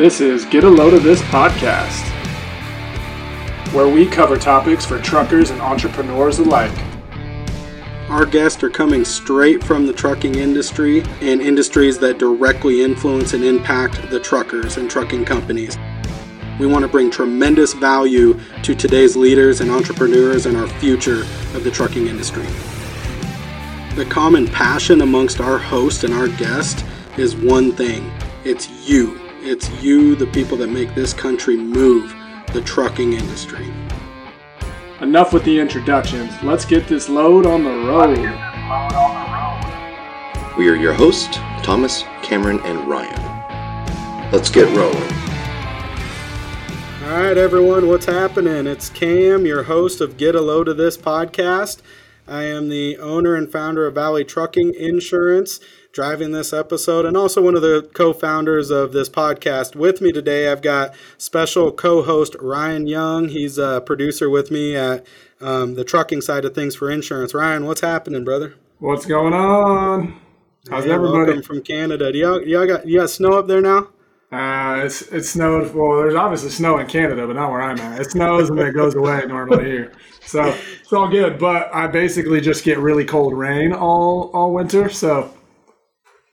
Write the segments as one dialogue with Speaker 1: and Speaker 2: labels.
Speaker 1: This is Get a Load of This podcast, where we cover topics for truckers and entrepreneurs alike.
Speaker 2: Our guests are coming straight from the trucking industry and industries that directly influence and impact the truckers and trucking companies. We want to bring tremendous value to today's leaders and entrepreneurs and our future of the trucking industry. The common passion amongst our host and our guest is one thing it's you. It's you, the people that make this country move, the trucking industry.
Speaker 1: Enough with the introductions. Let's get this load on the road.
Speaker 3: We are your hosts, Thomas, Cameron, and Ryan. Let's get rolling.
Speaker 2: All right, everyone, what's happening? It's Cam, your host of Get a Load of This podcast. I am the owner and founder of Valley Trucking Insurance driving this episode and also one of the co founders of this podcast. With me today, I've got special co host Ryan Young. He's a producer with me at um, the trucking side of things for insurance. Ryan, what's happening, brother?
Speaker 1: What's going on? How's
Speaker 2: hey,
Speaker 1: everybody?
Speaker 2: Welcome from Canada. Do y'all, y'all got you got snow up there now?
Speaker 1: Uh, it's it snowed. Well, there's obviously snow in Canada, but not where I'm at. It snows and then it goes away normally here, so it's all good. But I basically just get really cold rain all all winter. So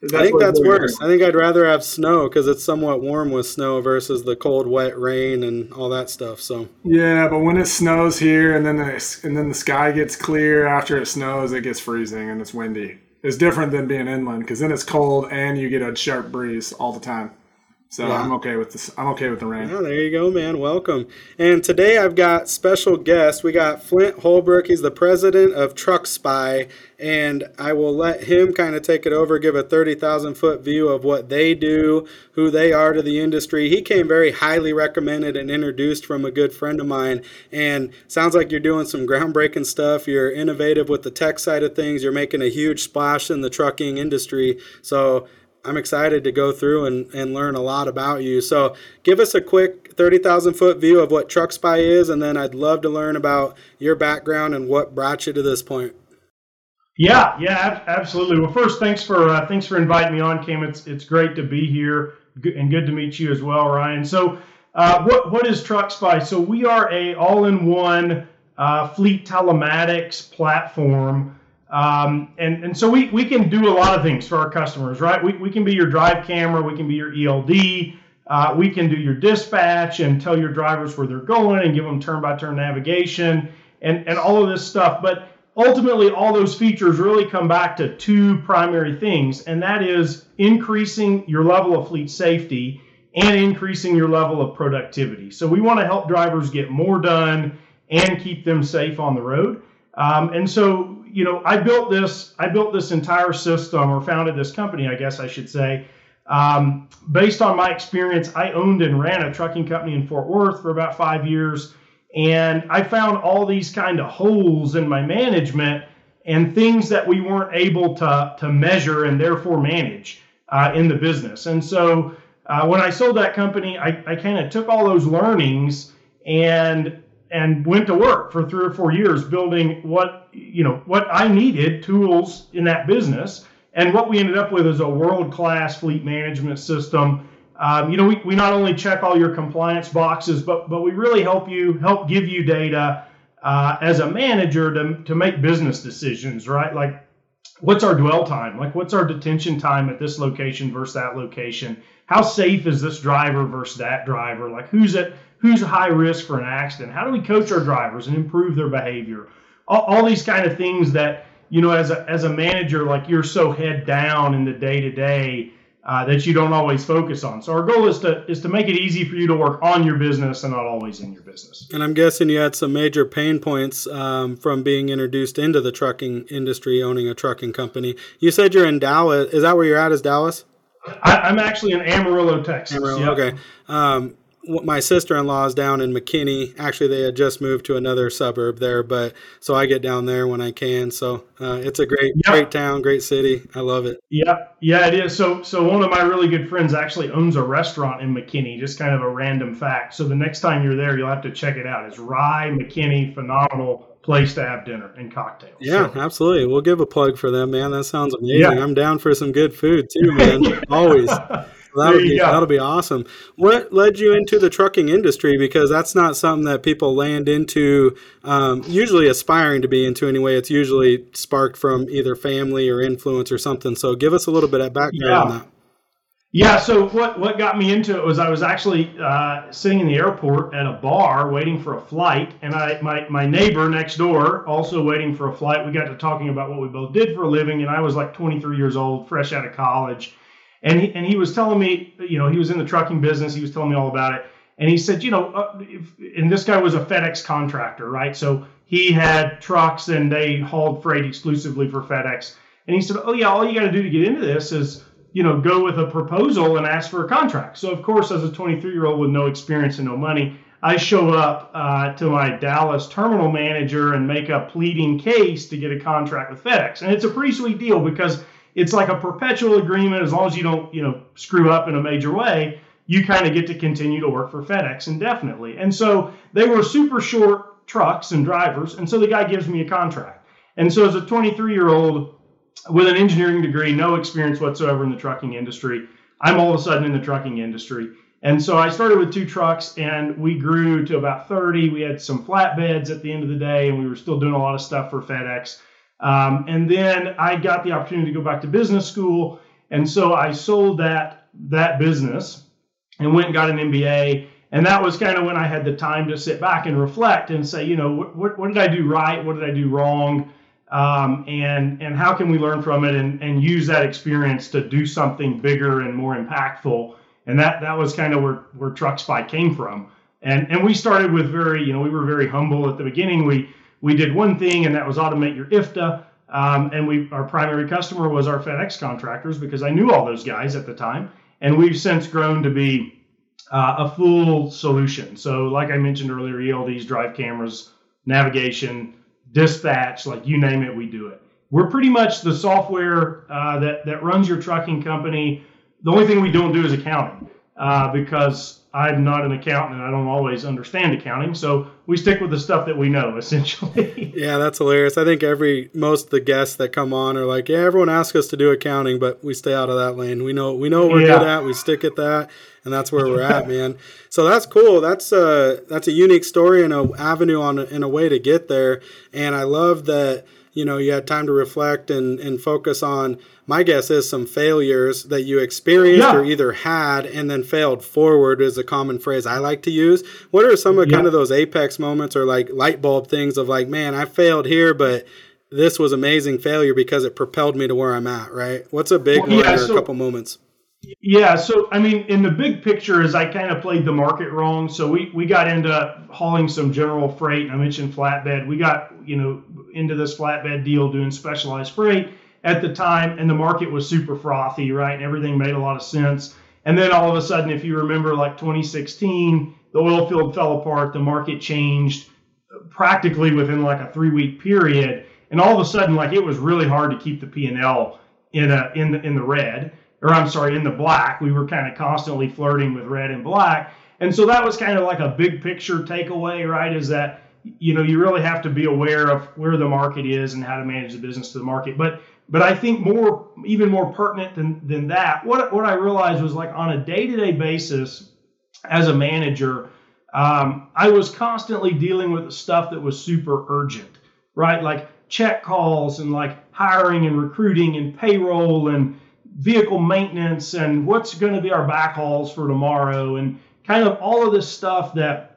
Speaker 2: I think that's worse. I think I'd rather have snow because it's somewhat warm with snow versus the cold, wet rain and all that stuff. So
Speaker 1: yeah, but when it snows here and then the, and then the sky gets clear after it snows, it gets freezing and it's windy. It's different than being inland because then it's cold and you get a sharp breeze all the time. So yeah. I'm okay with this. I'm okay with the rain.
Speaker 2: Yeah, there you go, man. Welcome. And today I've got special guest. We got Flint Holbrook. He's the president of TruckSpy, and I will let him kind of take it over, give a thirty thousand foot view of what they do, who they are to the industry. He came very highly recommended and introduced from a good friend of mine. And sounds like you're doing some groundbreaking stuff. You're innovative with the tech side of things. You're making a huge splash in the trucking industry. So I'm excited to go through and, and learn a lot about you. So, give us a quick 30,000 foot view of what TruckSpy is, and then I'd love to learn about your background and what brought you to this point.
Speaker 4: Yeah, yeah, absolutely. Well, first, thanks for uh, thanks for inviting me on, Kim. It's it's great to be here, and good to meet you as well, Ryan. So, uh, what what is TruckSpy? So, we are a all-in-one uh, fleet telematics platform um, and, and so we, we can do a lot of things for our customers, right? We, we can be your drive camera, we can be your ELD, uh, we can do your dispatch and tell your drivers where they're going and give them turn by turn navigation and, and all of this stuff. But ultimately, all those features really come back to two primary things, and that is increasing your level of fleet safety and increasing your level of productivity. So we want to help drivers get more done and keep them safe on the road. Um, and so you know, I built this. I built this entire system, or founded this company, I guess I should say, um, based on my experience. I owned and ran a trucking company in Fort Worth for about five years, and I found all these kind of holes in my management and things that we weren't able to to measure and therefore manage uh, in the business. And so, uh, when I sold that company, I, I kind of took all those learnings and and went to work for three or four years building what you know what I needed tools in that business. And what we ended up with is a world-class fleet management system. Um, you know, we, we not only check all your compliance boxes, but but we really help you help give you data uh, as a manager to to make business decisions, right? Like, what's our dwell time? Like, what's our detention time at this location versus that location? How safe is this driver versus that driver? Like, who's at who's high risk for an accident? How do we coach our drivers and improve their behavior? All, all these kind of things that you know, as a as a manager, like you're so head down in the day to day that you don't always focus on. So our goal is to is to make it easy for you to work on your business and not always in your business.
Speaker 2: And I'm guessing you had some major pain points um, from being introduced into the trucking industry, owning a trucking company. You said you're in Dallas. Is that where you're at? Is Dallas?
Speaker 4: I, am actually in Amarillo, Texas.
Speaker 2: Amarillo, yep. Okay. Um, my sister-in-law is down in McKinney. Actually, they had just moved to another suburb there, but so I get down there when I can. So uh, it's a great, yep. great town, great city. I love it.
Speaker 4: Yeah, yeah, it is. So, so one of my really good friends actually owns a restaurant in McKinney. Just kind of a random fact. So the next time you're there, you'll have to check it out. It's Rye McKinney, phenomenal place to have dinner and cocktails.
Speaker 2: Yeah, so. absolutely. We'll give a plug for them, man. That sounds amazing. Yeah. I'm down for some good food too, man. Always. That'll be that'll be awesome. What led you into the trucking industry? Because that's not something that people land into. Um, usually aspiring to be into anyway. It's usually sparked from either family or influence or something. So give us a little bit of background yeah. on that.
Speaker 4: Yeah, so what, what got me into it was I was actually uh, sitting in the airport at a bar waiting for a flight, and I my, my neighbor next door also waiting for a flight. We got to talking about what we both did for a living, and I was like 23 years old, fresh out of college, and he, and he was telling me, you know, he was in the trucking business. He was telling me all about it, and he said, you know, uh, if, and this guy was a FedEx contractor, right? So he had trucks and they hauled freight exclusively for FedEx, and he said, oh yeah, all you got to do to get into this is you know, go with a proposal and ask for a contract. So, of course, as a 23 year old with no experience and no money, I show up uh, to my Dallas terminal manager and make a pleading case to get a contract with FedEx. And it's a pretty sweet deal because it's like a perpetual agreement. As long as you don't, you know, screw up in a major way, you kind of get to continue to work for FedEx indefinitely. And so they were super short trucks and drivers. And so the guy gives me a contract. And so as a 23 year old, with an engineering degree, no experience whatsoever in the trucking industry. I'm all of a sudden in the trucking industry. And so I started with two trucks and we grew to about 30. We had some flatbeds at the end of the day and we were still doing a lot of stuff for FedEx. Um, and then I got the opportunity to go back to business school. And so I sold that, that business and went and got an MBA. And that was kind of when I had the time to sit back and reflect and say, you know, what, what did I do right? What did I do wrong? um, and and how can we learn from it and, and use that experience to do something bigger and more impactful and that that was kind of where where truck spy came from and and we started with very you know we were very humble at the beginning we we did one thing and that was automate your ifta um, and we our primary customer was our fedex contractors because i knew all those guys at the time and we've since grown to be uh, a full solution so like i mentioned earlier elds drive cameras navigation dispatch, like you name it, we do it. We're pretty much the software uh, that that runs your trucking company. The only thing we don't do is accounting uh, because I'm not an accountant and I don't always understand accounting. So we stick with the stuff that we know, essentially.
Speaker 2: yeah, that's hilarious. I think every most of the guests that come on are like, yeah, everyone asks us to do accounting, but we stay out of that lane. We know we know what we're yeah. good at. We stick at that, and that's where we're at, man. So that's cool. That's a uh, that's a unique story and a avenue on in a way to get there. And I love that you know you had time to reflect and and focus on my guess is some failures that you experienced yeah. or either had and then failed forward is a common phrase I like to use. What are some of yeah. kind of those apex moments or like light bulb things of like, man, I failed here, but this was amazing failure because it propelled me to where I'm at, right? What's a big well, one or so, a couple moments?
Speaker 4: Yeah, so I mean, in the big picture, is I kind of played the market wrong. So we we got into hauling some general freight. I mentioned flatbed. We got you know into this flatbed deal doing specialized freight at the time, and the market was super frothy, right? And everything made a lot of sense. And then all of a sudden, if you remember, like 2016, the oil field fell apart, the market changed practically within like a three week period, and all of a sudden, like it was really hard to keep the P and L in a in the in the red, or I'm sorry, in the black. We were kind of constantly flirting with red and black, and so that was kind of like a big picture takeaway, right? Is that you know you really have to be aware of where the market is and how to manage the business to the market, but but I think more, even more pertinent than, than that, what, what I realized was like on a day to day basis as a manager, um, I was constantly dealing with the stuff that was super urgent, right? Like check calls and like hiring and recruiting and payroll and vehicle maintenance and what's going to be our backhauls for tomorrow and kind of all of this stuff that,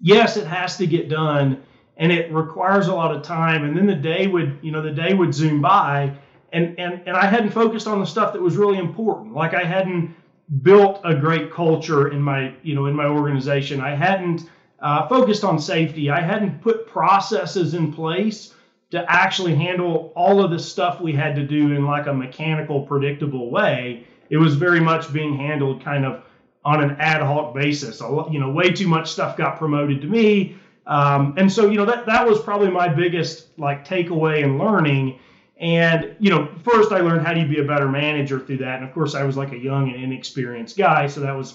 Speaker 4: yes, it has to get done and it requires a lot of time. And then the day would, you know, the day would zoom by and and and I hadn't focused on the stuff that was really important. Like I hadn't built a great culture in my you know in my organization. I hadn't uh, focused on safety. I hadn't put processes in place to actually handle all of the stuff we had to do in like a mechanical, predictable way. It was very much being handled kind of on an ad hoc basis. You know, way too much stuff got promoted to me. Um, and so, you know, that, that was probably my biggest like takeaway and learning and, you know, first I learned how do you be a better manager through that. And of course, I was like a young and inexperienced guy. So that was,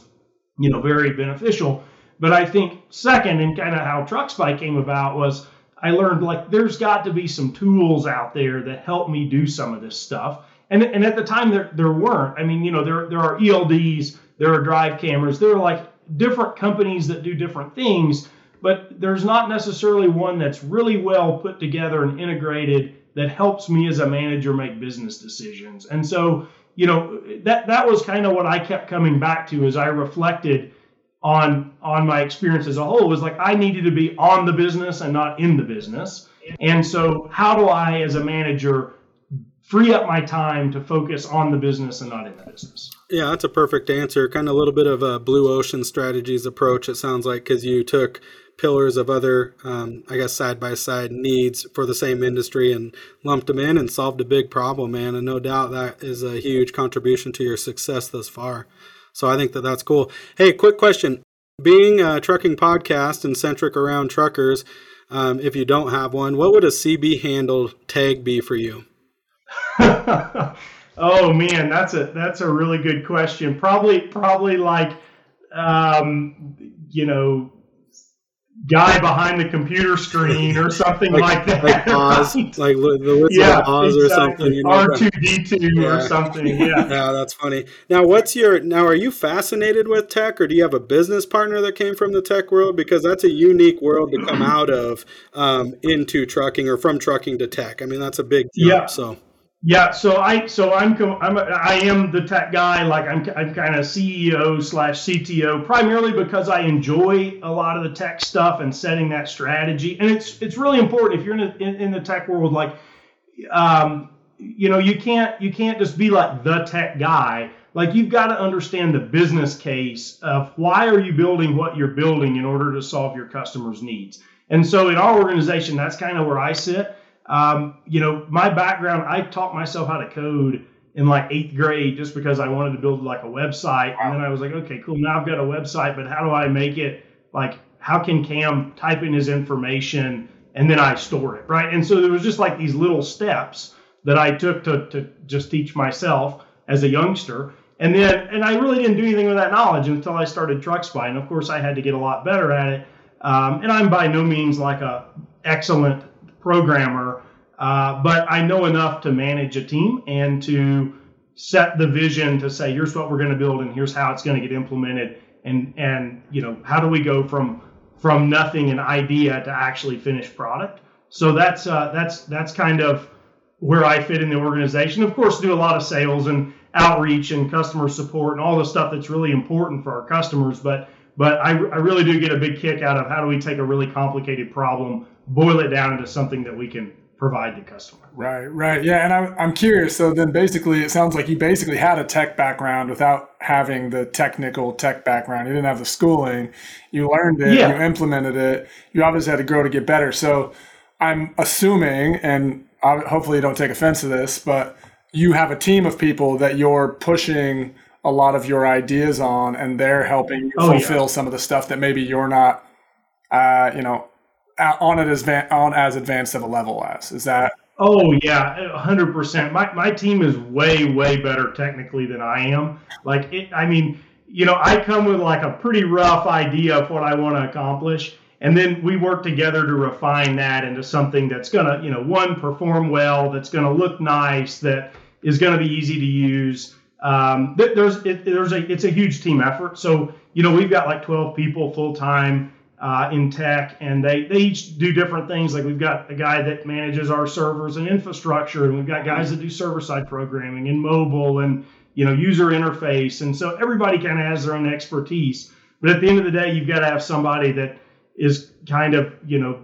Speaker 4: you know, very beneficial. But I think second, and kind of how TruckSpy came about was I learned like there's got to be some tools out there that help me do some of this stuff. and and at the time there there weren't. I mean, you know, there there are ELDs, there are drive cameras, there are like different companies that do different things, but there's not necessarily one that's really well put together and integrated that helps me as a manager make business decisions. And so, you know, that that was kind of what I kept coming back to as I reflected on on my experience as a whole was like I needed to be on the business and not in the business. And so, how do I as a manager free up my time to focus on the business and not in the business.
Speaker 2: Yeah, that's a perfect answer. Kind of a little bit of a blue ocean strategies approach, it sounds like, because you took pillars of other, um, I guess, side by side needs for the same industry and lumped them in and solved a big problem, man. And no doubt that is a huge contribution to your success thus far. So I think that that's cool. Hey, quick question. Being a trucking podcast and centric around truckers, um, if you don't have one, what would a CB handle tag be for you?
Speaker 4: oh man, that's a that's a really good question. Probably probably like um, you know guy behind the computer screen or something like, like that.
Speaker 2: Like Oz, like the Wizard yeah, of Oz exactly. or something.
Speaker 4: You know, R two D two or something. Yeah.
Speaker 2: yeah, that's funny. Now, what's your now? Are you fascinated with tech, or do you have a business partner that came from the tech world? Because that's a unique world to come out of um, into trucking or from trucking to tech. I mean, that's a big jump. Yeah. So
Speaker 4: yeah, so I so I'm I'm I am the tech guy. Like I'm I'm kind of CEO slash CTO primarily because I enjoy a lot of the tech stuff and setting that strategy. And it's it's really important if you're in, a, in, in the tech world. Like, um, you know, you can't you can't just be like the tech guy. Like you've got to understand the business case of why are you building what you're building in order to solve your customers' needs. And so in our organization, that's kind of where I sit um, you know, my background, I taught myself how to code in like eighth grade just because I wanted to build like a website. And then I was like, okay, cool. Now I've got a website, but how do I make it like, how can Cam type in his information and then I store it, right? And so there was just like these little steps that I took to, to just teach myself as a youngster. And then, and I really didn't do anything with that knowledge until I started TruckSpy. And of course, I had to get a lot better at it. Um, and I'm by no means like a excellent programmer, uh, but I know enough to manage a team and to set the vision to say, here's what we're going to build and here's how it's going to get implemented. And, and, you know, how do we go from, from nothing, an idea to actually finished product? So that's, uh, that's, that's kind of where I fit in the organization. Of course, do a lot of sales and outreach and customer support and all the stuff that's really important for our customers. But, but I, I really do get a big kick out of how do we take a really complicated problem boil it down into something that we can provide the customer.
Speaker 1: Right, right. Yeah. And I'm, I'm curious. So then basically, it sounds like you basically had a tech background without having the technical tech background. You didn't have the schooling. You learned it, yeah. you implemented it. You obviously had to grow to get better. So I'm assuming, and hopefully you don't take offense to this, but you have a team of people that you're pushing a lot of your ideas on, and they're helping you oh, fulfill yeah. some of the stuff that maybe you're not, uh, you know, on it as on as advanced of a level as is that?
Speaker 4: Oh yeah 100% my, my team is way way better technically than i am. Like it, i mean you know i come with like a pretty rough idea of what i want to accomplish and then we work together to refine that into something that's going to you know one perform well that's going to look nice that is going to be easy to use. Um, there's it, there's a it's a huge team effort. So you know we've got like 12 people full time uh, in tech, and they, they each do different things. Like we've got a guy that manages our servers and infrastructure, and we've got guys that do server side programming and mobile and you know user interface, and so everybody kind of has their own expertise. But at the end of the day, you've got to have somebody that is kind of you know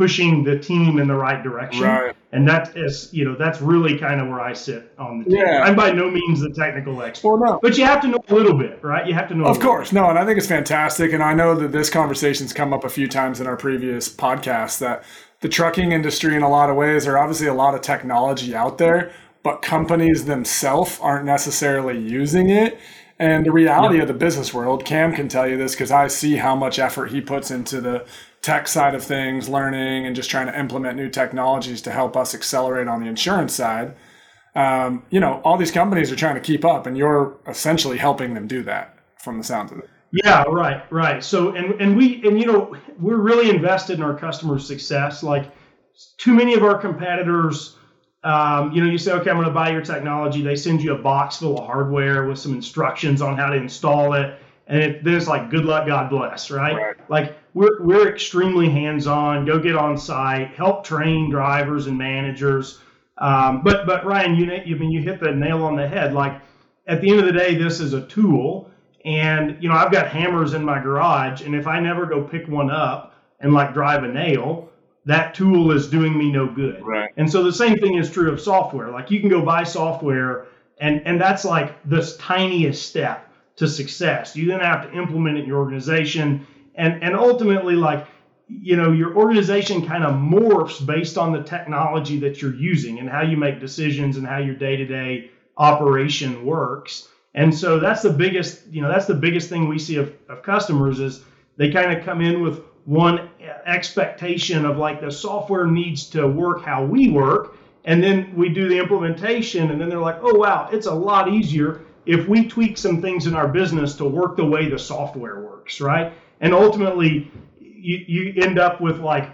Speaker 4: pushing the team in the right direction. Right. And that is, you know, that's really kind of where I sit on the team. Yeah. I'm by no means the technical expert. Well, no. But you have to know a little bit, right? You have to know.
Speaker 1: Of course. Bit. No, and I think it's fantastic. And I know that this conversation's come up a few times in our previous podcasts that the trucking industry, in a lot of ways, there are obviously a lot of technology out there, but companies themselves aren't necessarily using it. And the reality yep. of the business world, Cam can tell you this because I see how much effort he puts into the tech side of things, learning and just trying to implement new technologies to help us accelerate on the insurance side. Um, you know, all these companies are trying to keep up, and you're essentially helping them do that from the sounds of it.
Speaker 4: Yeah, right, right. So, and and we and you know we're really invested in our customer success. Like, too many of our competitors um, you know, you say, okay, I'm going to buy your technology. They send you a box full of hardware with some instructions on how to install it. And it, then it's like, good luck, God bless, right? right. Like we're, we're extremely hands-on, go get on site, help train drivers and managers. Um, but, but Ryan, you, you, I mean, you hit the nail on the head. Like at the end of the day, this is a tool and, you know, I've got hammers in my garage and if I never go pick one up and like drive a nail, that tool is doing me no good.
Speaker 1: Right.
Speaker 4: And so the same thing is true of software. Like you can go buy software and and that's like this tiniest step to success. You then have to implement it in your organization and and ultimately like you know your organization kind of morphs based on the technology that you're using and how you make decisions and how your day-to-day operation works. And so that's the biggest, you know, that's the biggest thing we see of, of customers is they kind of come in with one expectation of like the software needs to work how we work and then we do the implementation and then they're like oh wow it's a lot easier if we tweak some things in our business to work the way the software works right and ultimately you, you end up with like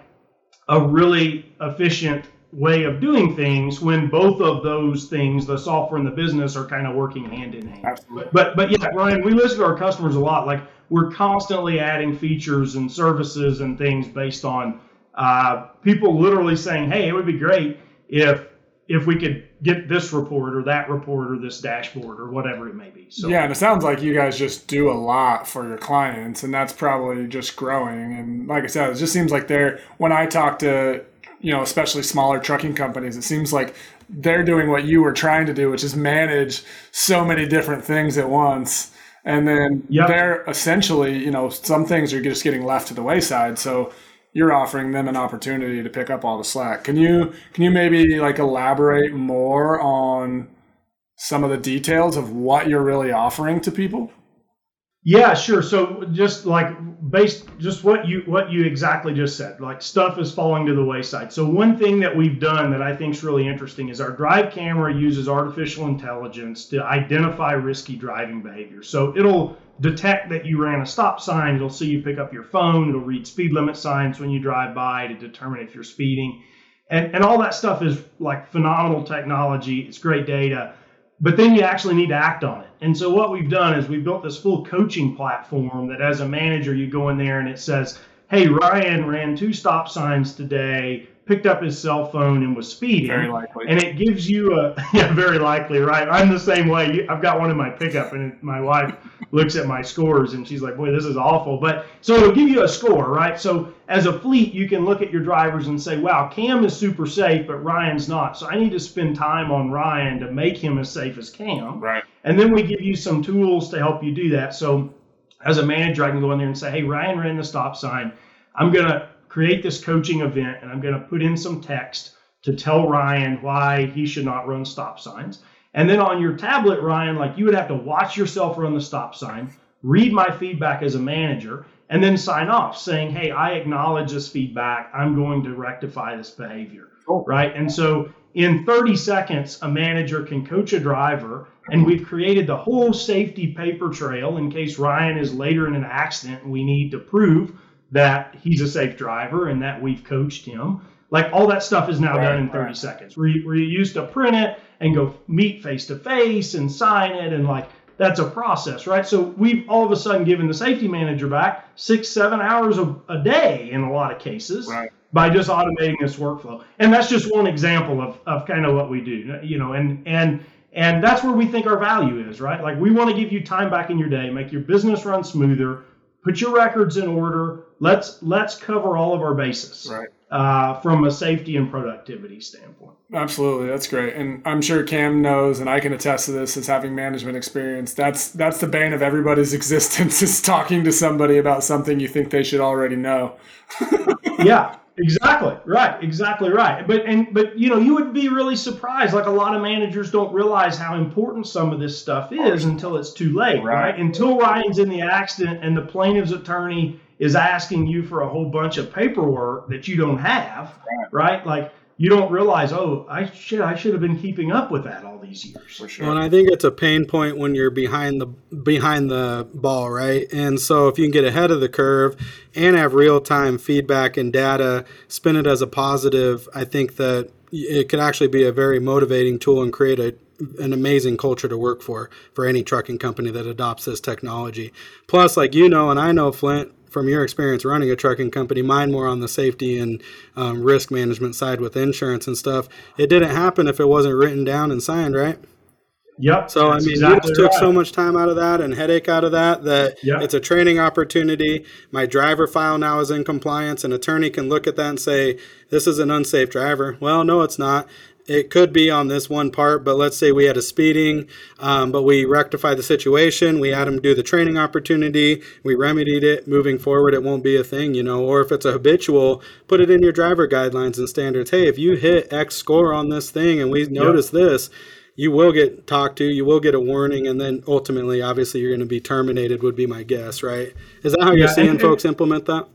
Speaker 4: a really efficient way of doing things when both of those things the software and the business are kind of working hand in hand
Speaker 1: Absolutely.
Speaker 4: but but yeah ryan we listen to our customers a lot like we're constantly adding features and services and things based on uh, people literally saying, "Hey, it would be great if if we could get this report or that report or this dashboard or whatever it may be."
Speaker 1: So yeah, and it sounds like you guys just do a lot for your clients, and that's probably just growing. And like I said, it just seems like they're when I talk to you know especially smaller trucking companies, it seems like they're doing what you were trying to do, which is manage so many different things at once and then yep. they're essentially, you know, some things are just getting left to the wayside. So you're offering them an opportunity to pick up all the slack. Can you can you maybe like elaborate more on some of the details of what you're really offering to people?
Speaker 4: Yeah, sure. So just like based just what you what you exactly just said, like stuff is falling to the wayside. So one thing that we've done that I think is really interesting is our drive camera uses artificial intelligence to identify risky driving behavior. So it'll detect that you ran a stop sign, it'll see you pick up your phone, it'll read speed limit signs when you drive by to determine if you're speeding. And and all that stuff is like phenomenal technology. It's great data but then you actually need to act on it. And so what we've done is we've built this full coaching platform that as a manager you go in there and it says, "Hey, Ryan ran two stop signs today picked up his cell phone and was speeding.
Speaker 1: Very likely.
Speaker 4: And it gives you a yeah, very likely, right? I'm the same way. I've got one in my pickup, and my wife looks at my scores and she's like, "Boy, this is awful." But so it'll give you a score, right? So as a fleet, you can look at your drivers and say, "Wow, Cam is super safe, but Ryan's not." So I need to spend time on Ryan to make him as safe as Cam.
Speaker 1: Right.
Speaker 4: And then we give you some tools to help you do that. So as a manager, I can go in there and say, "Hey, Ryan ran the stop sign. I'm gonna create this coaching event and I'm going to put in some text to tell Ryan why he should not run stop signs. And then on your tablet, Ryan, like you would have to watch yourself run the stop sign, read my feedback as a manager, and then sign off saying, hey, I acknowledge this feedback. I'm going to rectify this behavior. Cool. Right. And so in 30 seconds, a manager can coach a driver, and we've created the whole safety paper trail in case Ryan is later in an accident and we need to prove that he's a safe driver and that we've coached him. Like all that stuff is now right, done in 30 right. seconds. We, we used to print it and go meet face to face and sign it and like that's a process, right? So we've all of a sudden given the safety manager back six, seven hours a, a day in a lot of cases right. by just automating this workflow. And that's just one example of, of kind of what we do, you know, and, and, and that's where we think our value is, right? Like we want to give you time back in your day, make your business run smoother, put your records in order. Let's let's cover all of our bases.
Speaker 1: Right.
Speaker 4: Uh, from a safety and productivity standpoint.
Speaker 1: Absolutely, that's great, and I'm sure Cam knows, and I can attest to this as having management experience. That's that's the bane of everybody's existence is talking to somebody about something you think they should already know.
Speaker 4: yeah, Exactly right. Exactly right. But and but you know you would be really surprised. Like a lot of managers don't realize how important some of this stuff is until it's too late. Right. right? Until Ryan's in the accident and the plaintiff's attorney is asking you for a whole bunch of paperwork that you don't have. Right. right? Like you don't realize, oh, I should I should have been keeping up with that all these years.
Speaker 2: For sure. Well, and I think it's a pain point when you're behind the behind the ball, right? And so if you can get ahead of the curve and have real time feedback and data, spin it as a positive, I think that it could actually be a very motivating tool and create a an amazing culture to work for for any trucking company that adopts this technology. Plus, like you know, and I know, Flint, from your experience running a trucking company, mine more on the safety and um, risk management side with insurance and stuff. It didn't happen if it wasn't written down and signed, right?
Speaker 4: Yep.
Speaker 2: So I mean, exactly you just took right. so much time out of that and headache out of that that yep. it's a training opportunity. My driver file now is in compliance. An attorney can look at that and say, "This is an unsafe driver." Well, no, it's not it could be on this one part, but let's say we had a speeding, um, but we rectified the situation. We had him do the training opportunity. We remedied it. Moving forward, it won't be a thing, you know. Or if it's a habitual, put it in your driver guidelines and standards. Hey, if you hit X score on this thing and we notice yep. this, you will get talked to. You will get a warning, and then ultimately, obviously, you're going to be terminated. Would be my guess, right? Is that how yeah, you're seeing and, folks implement that?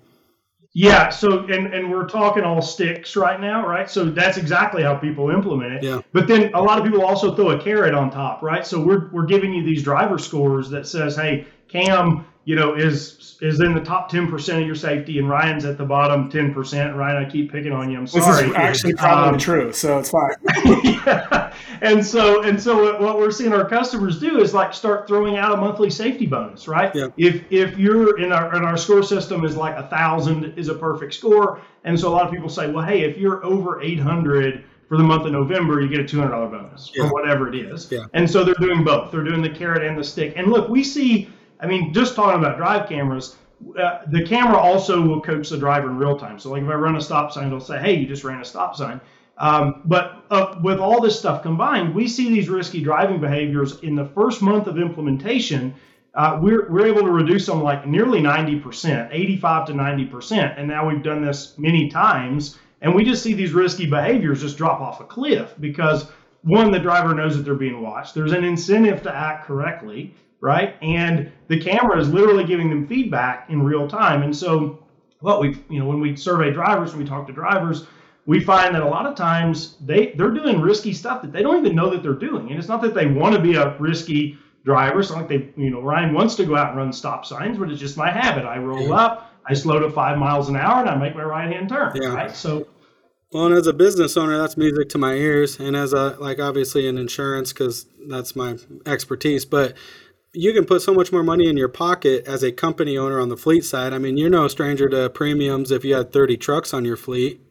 Speaker 4: Yeah. So, and, and we're talking all sticks right now, right? So that's exactly how people implement it.
Speaker 2: Yeah.
Speaker 4: But then a lot of people also throw a carrot on top, right? So we're, we're giving you these driver scores that says, hey, Cam, you know, is is in the top ten percent of your safety, and Ryan's at the bottom ten percent. Ryan, I keep picking on you. I'm sorry.
Speaker 1: This is actually probably um, true, so it's fine.
Speaker 4: yeah. And so and so what we're seeing our customers do is like start throwing out a monthly safety bonus, right?
Speaker 2: Yeah.
Speaker 4: If if you're in our in our score system is like a thousand is a perfect score, and so a lot of people say, well, hey, if you're over eight hundred for the month of November, you get a $200 bonus yeah. or whatever it is.
Speaker 2: Yeah.
Speaker 4: And so they're doing both. They're doing the carrot and the stick. And look, we see I mean, just talking about drive cameras, uh, the camera also will coach the driver in real time. So, like if I run a stop sign, it'll say, "Hey, you just ran a stop sign." Um, but uh, with all this stuff combined, we see these risky driving behaviors in the first month of implementation. Uh, we're, we're able to reduce them like nearly 90%, 85 to 90%. And now we've done this many times. And we just see these risky behaviors just drop off a cliff because one, the driver knows that they're being watched. There's an incentive to act correctly right? And the camera is literally giving them feedback in real time. And so, what we, you know, when we survey drivers, when we talk to drivers, we find that a lot of times they they're doing risky stuff that they don't even know that they're doing. And it's not that they want to be a risky driver. It's not like they, you know, Ryan wants to go out and run stop signs, but it's just my habit. I roll up, I slow to five miles an hour, and I make my right hand turn. Yeah. Right. So.
Speaker 2: Well, and as a business owner, that's music to my ears, and as a like obviously in insurance because that's my expertise. But you can put so much more money in your pocket as a company owner on the fleet side. I mean, you're no stranger to premiums if you had 30 trucks on your fleet.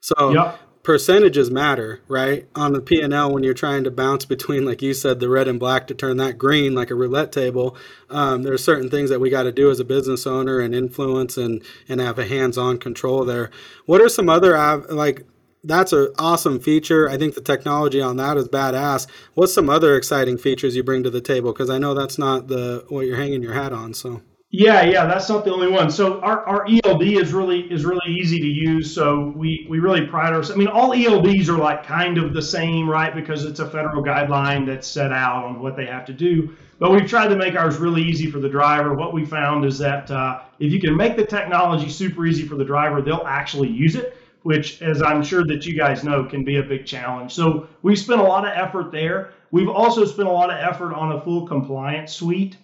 Speaker 2: So yep. percentages matter, right? On the P&L when you're trying to bounce between, like you said, the red and black to turn that green like a roulette table, um, there are certain things that we got to do as a business owner and influence and, and have a hands-on control there. What are some other, like that's an awesome feature. I think the technology on that is badass. What's some other exciting features you bring to the table? Because I know that's not the what you're hanging your hat on. So
Speaker 4: yeah, yeah, that's not the only one. So our, our ELD is really is really easy to use. So we we really pride ourselves. I mean, all ELDs are like kind of the same, right? Because it's a federal guideline that's set out on what they have to do. But we've tried to make ours really easy for the driver. What we found is that uh, if you can make the technology super easy for the driver, they'll actually use it which, as I'm sure that you guys know, can be a big challenge. So we've spent a lot of effort there. We've also spent a lot of effort on a full compliance suite.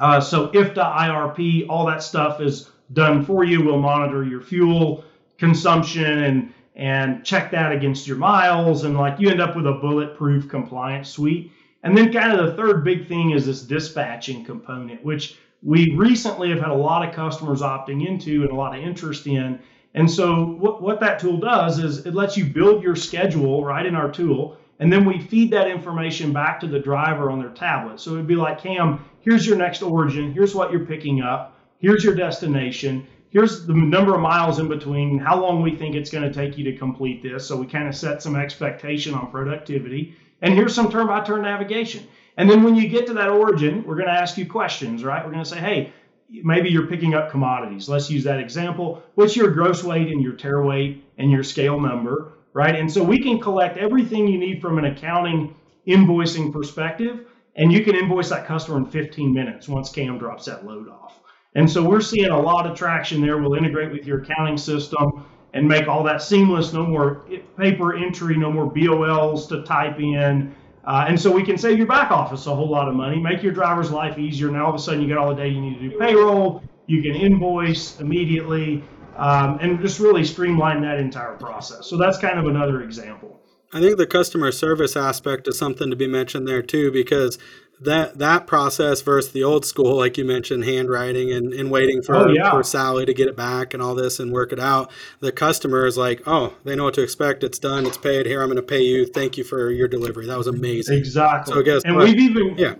Speaker 4: Uh, so IFTA, IRP, all that stuff is done for you. We'll monitor your fuel consumption and and check that against your miles, and like you end up with a bulletproof compliance suite. And then kind of the third big thing is this dispatching component, which we recently have had a lot of customers opting into and a lot of interest in. And so what, what that tool does is it lets you build your schedule right in our tool. And then we feed that information back to the driver on their tablet. So it'd be like, Cam, here's your next origin. Here's what you're picking up. Here's your destination. Here's the number of miles in between, how long we think it's going to take you to complete this. So we kind of set some expectation on productivity. And here's some turn by turn navigation. And then when you get to that origin, we're going to ask you questions, right? We're going to say, hey, maybe you're picking up commodities. Let's use that example. What's your gross weight and your tare weight and your scale number, right? And so we can collect everything you need from an accounting invoicing perspective, and you can invoice that customer in 15 minutes once CAM drops that load off. And so we're seeing a lot of traction there. We'll integrate with your accounting system and make all that seamless. No more paper entry, no more BOLs to type in. Uh, and so we can save your back office a whole lot of money, make your driver's life easier. Now all of a sudden you got all the data you need to do payroll, you can invoice immediately, um, and just really streamline that entire process. So that's kind of another example.
Speaker 2: I think the customer service aspect is something to be mentioned there too, because that that process versus the old school, like you mentioned, handwriting and, and waiting for,
Speaker 4: Oh, yeah.
Speaker 2: for Sally to get it back and all this and work it out. The customer is like, oh, they know what to expect. It's done. It's paid. Here, I'm going to pay you. Thank you for your delivery. That was amazing.
Speaker 4: Exactly.
Speaker 2: So guess
Speaker 4: and
Speaker 2: what?
Speaker 4: we've even
Speaker 2: Yeah.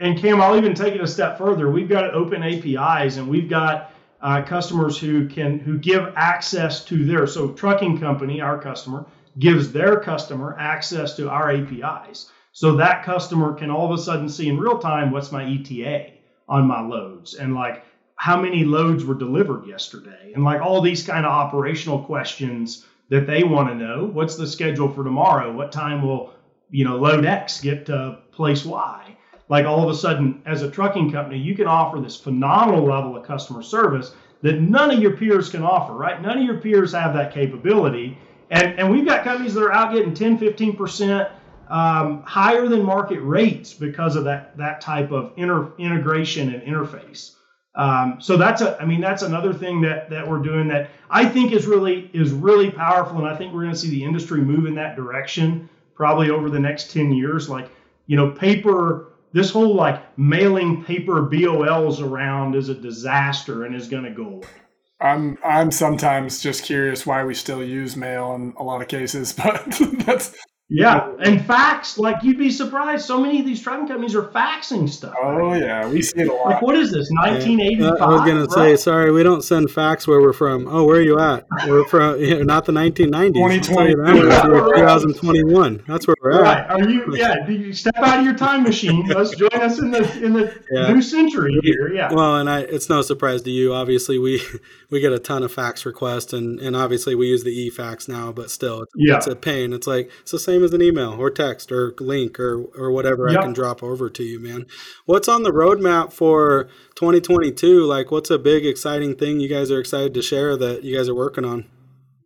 Speaker 4: and Cam, I'll even take it a step further. We've got open APIs, and we've got uh, customers who can who give access to their so trucking company, our customer, gives their customer access to our APIs, so that customer can all of a sudden see in real time what's my ETA on my loads and like how many loads were delivered yesterday, and like all these kind of operational questions that they want to know. What's the schedule for tomorrow? What time will you know load X get to place Y? like all of a sudden as a trucking company you can offer this phenomenal level of customer service that none of your peers can offer right none of your peers have that capability and and we've got companies that are out getting 10 15% um, higher than market rates because of that that type of inter, integration and interface um, so that's a i mean that's another thing that that we're doing that i think is really is really powerful and i think we're going to see the industry move in that direction probably over the next 10 years like you know paper this whole like mailing paper BOLs around is a disaster and is going to go away.
Speaker 1: I'm I'm sometimes just curious why we still use mail in a lot of cases, but that's
Speaker 4: Yeah, and fax, like you'd be surprised. So many of these trucking companies are faxing stuff.
Speaker 1: oh yeah, we see it a lot.
Speaker 4: Like
Speaker 1: lot.
Speaker 4: what is this? 1985.
Speaker 2: I was gonna say,
Speaker 4: right?
Speaker 2: sorry, we don't send fax where we're from. Oh, where are you at? We're from yeah, not the 1990s. I'll tell you that. We're 2021. That's where we're
Speaker 4: Right?
Speaker 2: at.
Speaker 4: Are you? Yeah. Do you step out of your time machine? Let's join us in the in the
Speaker 2: Yeah.
Speaker 4: new century here. Yeah.
Speaker 2: Well, and I, it's no surprise to you. Obviously, we we get a ton of fax requests, and, and obviously we use the e-fax now. But still, it's,
Speaker 4: Yeah.
Speaker 2: it's a pain. It's like it's the same as an email or text or link or or whatever I can drop over to you, man. What's on the roadmap for 2022? Like, what's a big exciting thing you guys are excited to share that you guys are working on?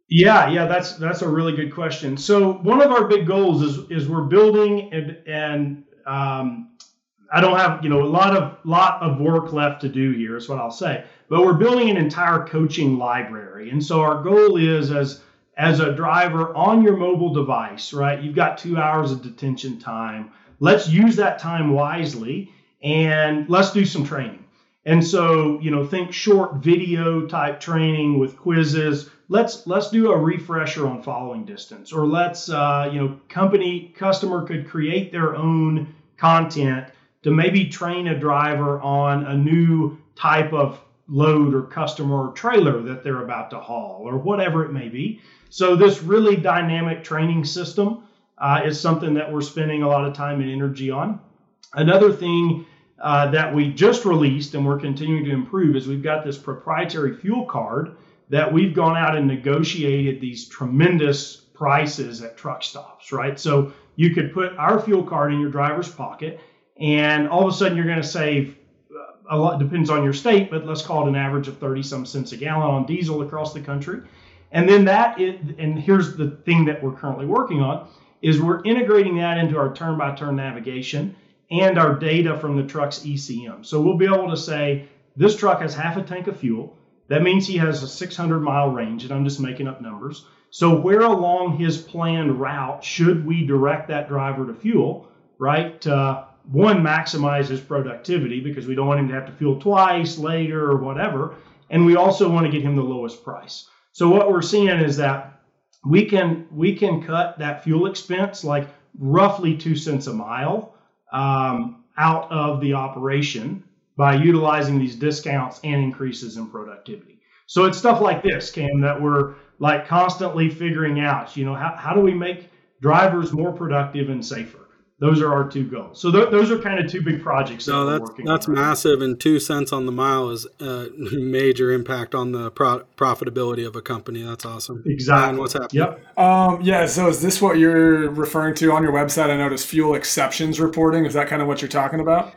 Speaker 4: Yeah, yeah, that's that's a really good question. So one of our big goals is is we're building and and um, I don't have you know a lot of lot of work left to do here is what I'll say, but we're building an entire coaching library, and so our goal is as as a driver on your mobile device, right? You've got two hours of detention time. Let's use that time wisely and let's do some training. And so, you know, think short video type training with quizzes. Let's let's do a refresher on following distance, or let's uh, you know, company customer could create their own content to maybe train a driver on a new type of load or customer or trailer that they're about to haul, or whatever it may be. So this really dynamic training system uh, is something that we're spending a lot of time and energy on. Another thing uh, that we just released and we're continuing to improve is we've got this proprietary fuel card that we've gone out and negotiated these tremendous prices at truck stops, right? So you could put our fuel card in your driver's pocket, and all of a sudden you're going to save uh, a lot. Depends on your state, but let's call it an average of 30 some cents a gallon on diesel across the country. And then that, and here's the thing that we're currently working on, is we're integrating that into our turn-by-turn navigation and our data from the truck's ECM. So we'll be able to say this truck has half a tank of fuel. That means he has a 600 mile range, and I'm just making up numbers. So where along his planned route should we direct that driver to fuel, right? Uh, one, maximize his productivity because we don't want him to have to fuel twice later or whatever. And we also want to get him the lowest price. So what we're seeing is that we can we can cut that fuel expense like roughly two cents a mile um, out of the operation by utilizing these discounts and increases in productivity. So it's stuff like this, Cam, that we're like constantly figuring out. You know, how, how do we make drivers more productive and safer? Those are our two goals. So th- those are kind of two big projects that
Speaker 2: No,
Speaker 4: we're
Speaker 2: that's
Speaker 4: working
Speaker 2: that's
Speaker 4: on.
Speaker 2: massive, and two cents on the mile is a major impact on the pro- profitability of a company. That's awesome.
Speaker 4: Exactly.
Speaker 2: Ryan, what's happening?
Speaker 4: Yep.
Speaker 1: Um, yeah. So is this what you're referring to on your website? I noticed fuel exceptions reporting. Is that kind of what you're talking about?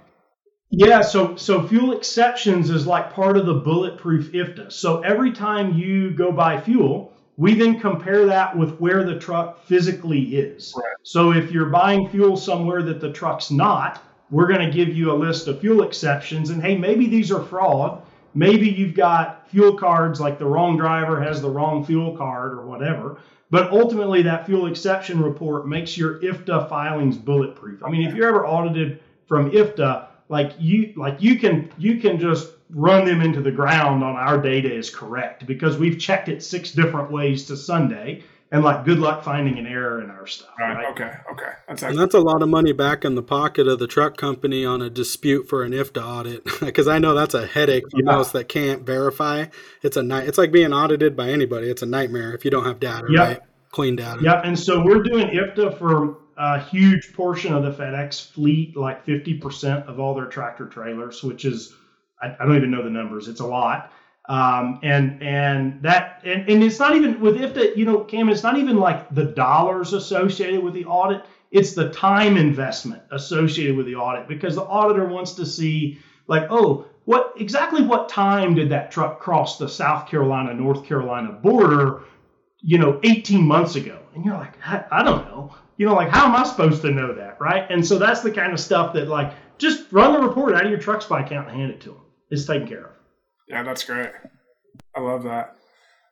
Speaker 4: Yeah, so so fuel exceptions is like part of the bulletproof IFTA. So every time you go buy fuel, we then compare that with where the truck physically is.
Speaker 1: Right.
Speaker 4: So if you're buying fuel somewhere that the truck's not, we're going to give you a list of fuel exceptions and hey, maybe these are fraud. Maybe you've got fuel cards, like the wrong driver has the wrong fuel card or whatever. But ultimately, that fuel exception report makes your IFTA filings bulletproof. I mean, if you're ever audited from IFTA, like you like you can you can just run them into the ground on our data is correct because we've checked it six different ways to Sunday and like good luck finding an error in our stuff.
Speaker 1: Right.
Speaker 4: Right.
Speaker 1: Okay. Okay. That's
Speaker 2: And that's a lot of money back in the pocket of the truck company on a dispute for an IFTA audit, because I know that's a headache for
Speaker 4: Yeah.
Speaker 2: most that can't verify. It's a night. It's like being audited by anybody. It's a nightmare if you don't have data,
Speaker 4: Yep.
Speaker 2: right? Clean data.
Speaker 4: Yep. And so we're doing IFTA for a huge portion of the FedEx fleet, like 50% of all their tractor trailers, which is, I, don't even know the numbers. It's a lot. Um, and, and that, and, and it's not even with IFTA, you know, Cam, it's not even like the dollars associated with the audit. It's the time investment associated with the audit because the auditor wants to see like, oh, what exactly what time did that truck cross the South Carolina, North Carolina border you know, 18 months ago. And you're like, I, I don't know. You know, like, how am I supposed to know that? Right. And so that's the kind of stuff that, like, just run the report out of your TruckSpy account and hand it to them. It's taken care of.
Speaker 1: yeah, that's great. I love that.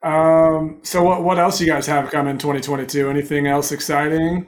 Speaker 1: Um, so what what else you guys have coming 2022? Anything else exciting?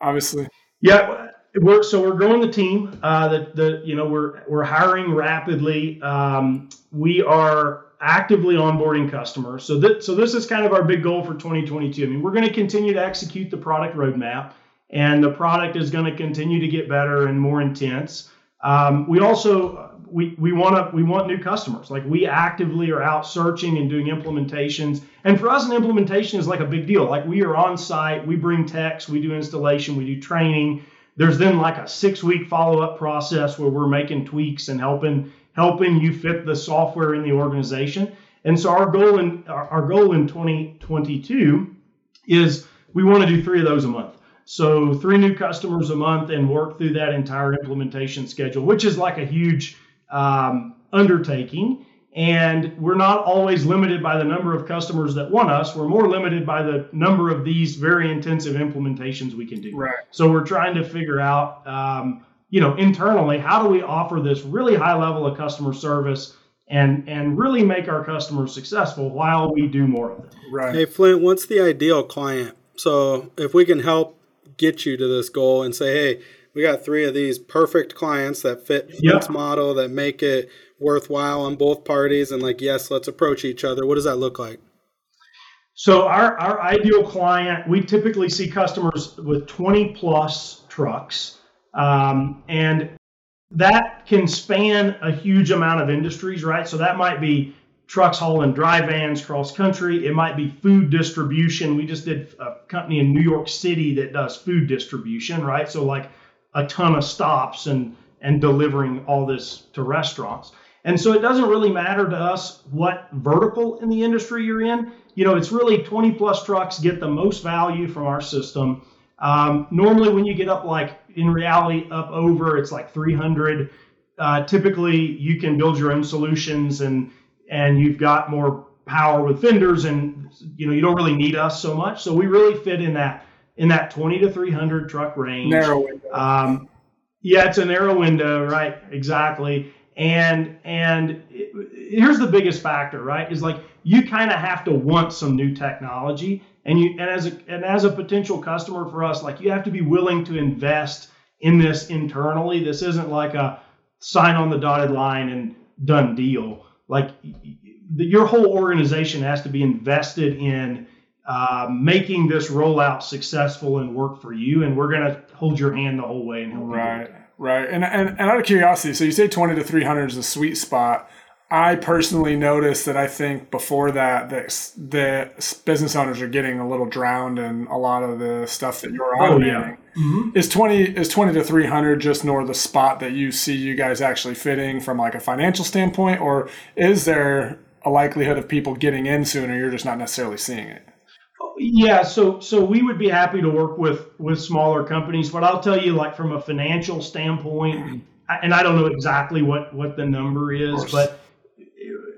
Speaker 1: Obviously.
Speaker 4: Yeah, we're so we're growing the team. Uh, the the you know we're we're hiring rapidly. Um, we are actively onboarding customers. So that so this is kind of our big goal for 2022. I mean, we're going to continue to execute the product roadmap, and the product is going to continue to get better and more intense. Um, we also we we want to we want new customers. Like we actively are out searching and doing implementations. And for us, an implementation is like a big deal. Like we are on site, we bring techs, we do installation, we do training. There's then like a six week follow up process where we're making tweaks and helping helping you fit the software in the organization. And so our goal in our, our goal in 2022 is we want to do three of those a month. So three new customers a month and work through that entire implementation schedule, which is like a huge um, undertaking. And we're not always limited by the number of customers that want us. We're more limited by the number of these very intensive implementations we can do.
Speaker 1: Right.
Speaker 4: So we're trying to figure out, um, you know, internally, how do we offer this really high level of customer service and and really make our customers successful while we do more of it.
Speaker 1: Right.
Speaker 2: Hey Flint, what's the ideal client? So if we can help get you to this goal and say, hey, we got three of these perfect clients that fit
Speaker 4: Yeah.
Speaker 2: model that make it worthwhile on both parties, and like, yes, let's approach each other. What does that look like?
Speaker 4: So our, our ideal client, we typically see customers with 20 plus trucks, um, and that can span a huge amount of industries, right? So that might be trucks hauling dry vans cross country. It might be food distribution. We just did a company in New York City that does food distribution, right? So like a ton of stops and and delivering all this to restaurants. And so it doesn't really matter to us what vertical in the industry you're in. You know, it's really 20 plus trucks get the most value from our system. Um, normally, when you get up like in reality up over, it's like 300. Uh, typically, you can build your own solutions and and you've got more power with vendors, and you know you don't really need us so much. So we really fit in that in that 20 to 300 truck range.
Speaker 1: Narrow window.
Speaker 4: Um, yeah, it's a narrow window, right? Exactly. And and it, here's the biggest factor, right? Is like you kind of have to want some new technology, and you and as a and as a potential customer for us, like you have to be willing to invest in this internally. This isn't like a sign on the dotted line and done deal. Like y- your whole organization has to be invested in uh, making this rollout successful and work for you. And we're going to hold your hand the whole way and help
Speaker 1: Right, right. And, and and out of curiosity, so you say twenty to three hundred is a sweet spot. I personally noticed that I think before that the the business owners are getting a little drowned in a lot of the stuff that you're
Speaker 4: Oh,
Speaker 1: automating.
Speaker 4: yeah.
Speaker 1: Is twenty is twenty to three hundred just nor the spot that you see you guys actually fitting from like a financial standpoint, or is there a likelihood of people getting in sooner? You're just not necessarily seeing it.
Speaker 4: Yeah, so so we would be happy to work with with smaller companies, but I'll tell you, like from a financial standpoint, I- and I don't know exactly what what the number is, but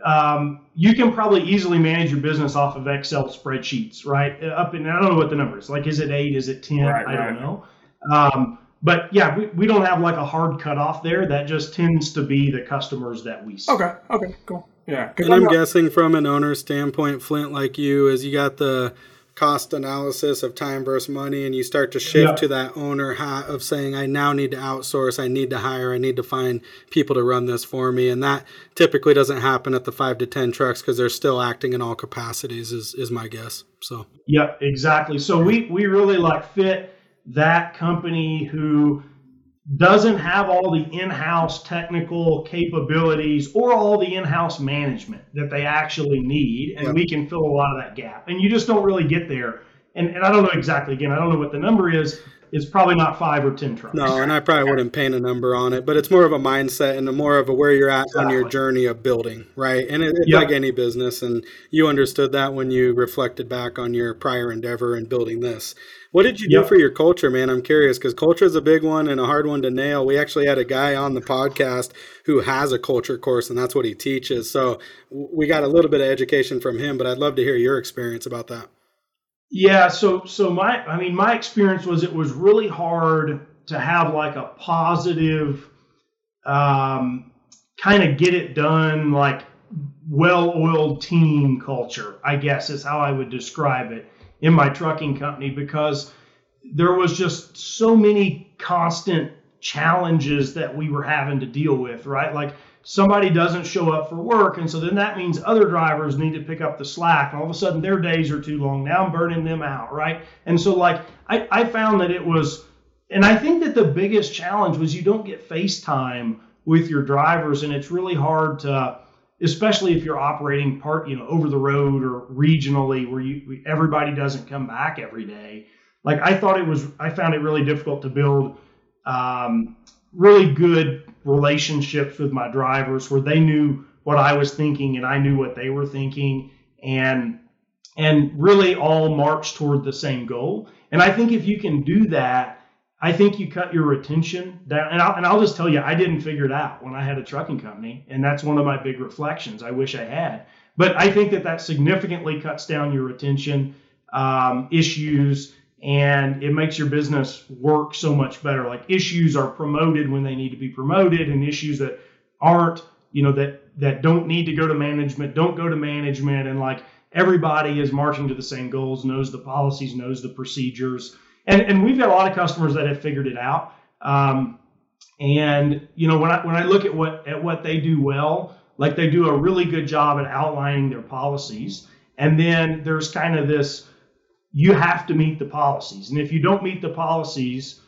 Speaker 4: um, you can probably easily manage your business off of Excel spreadsheets, right? Up in I don't know what the number is. Like, is it eight? Is it ten?
Speaker 1: Right,
Speaker 4: I don't know. Um, but yeah, we, we don't have like a hard cutoff there. That just tends to be the customers that we see.
Speaker 1: Okay, okay, cool. Yeah,
Speaker 2: and I'm, I'm guessing from an owner standpoint, Flint, like you, is you got the cost analysis of time versus money and you start to shift yeah. to that owner hat of saying i now need to outsource i need to hire i need to find people to run this for me and that typically doesn't happen at the five to ten trucks because they're still acting in all capacities is, is my guess so
Speaker 4: yeah exactly so we we really like fit that company who doesn't have all the in-house technical capabilities or all the in-house management that they actually need and we can fill a lot of that gap. And you just don't really get there. And, and i don't know exactly again i don't know what the number is it's probably not five or ten trucks
Speaker 2: no and i probably wouldn't paint a number on it but it's more of a mindset and more of a where you're at exactly. on your journey of building right and it, it's yep. like any business and you understood that when you reflected back on your prior endeavor and building this what did you do yep. for your culture, man? I'm curious because culture is a big one and a hard one to nail. We actually had a guy on the podcast who has a culture course, and that's what he teaches. So we got a little bit of education from him, but I'd love to hear your experience about that.
Speaker 4: Yeah, so so my I mean my experience was it was really hard to have like a positive um, kind of get it done like well-oiled team culture, I guess is how I would describe it in my trucking company because there was just so many constant challenges that we were having to deal with, right? Like somebody doesn't show up for work, and so then that means other drivers need to pick up the slack, and all of a sudden their days are too long. Now I'm burning them out, right? And so like I, I found that it was, and I think that the biggest challenge was you don't get FaceTime with your drivers, and it's really hard to especially if you're operating part, you know, over the road or regionally where you everybody doesn't come back every day. Like I thought it was, I found it really difficult to build um, really good relationships with my drivers where they knew what I was thinking and I knew what they were thinking and and really all march toward the same goal. And I think if you can do that, I think you cut your retention down. And I'll, and I'll just tell you, I didn't figure it out when I had a trucking company. And that's one of my big reflections. I wish I had. But I think that that significantly cuts down your retention um, issues and it makes your business work so much better. Like issues are promoted when they need to be promoted, and issues that aren't, you know, that that don't need to go to management don't go to management. And like everybody is marching to the same goals, knows the policies, knows the procedures and and we've got a lot of customers that have figured it out. Um, and you know when I when I look at what at what they do well, like they do a really good job at outlining their policies, and then there's kind of this you have to meet the policies, and if you don't meet the policies,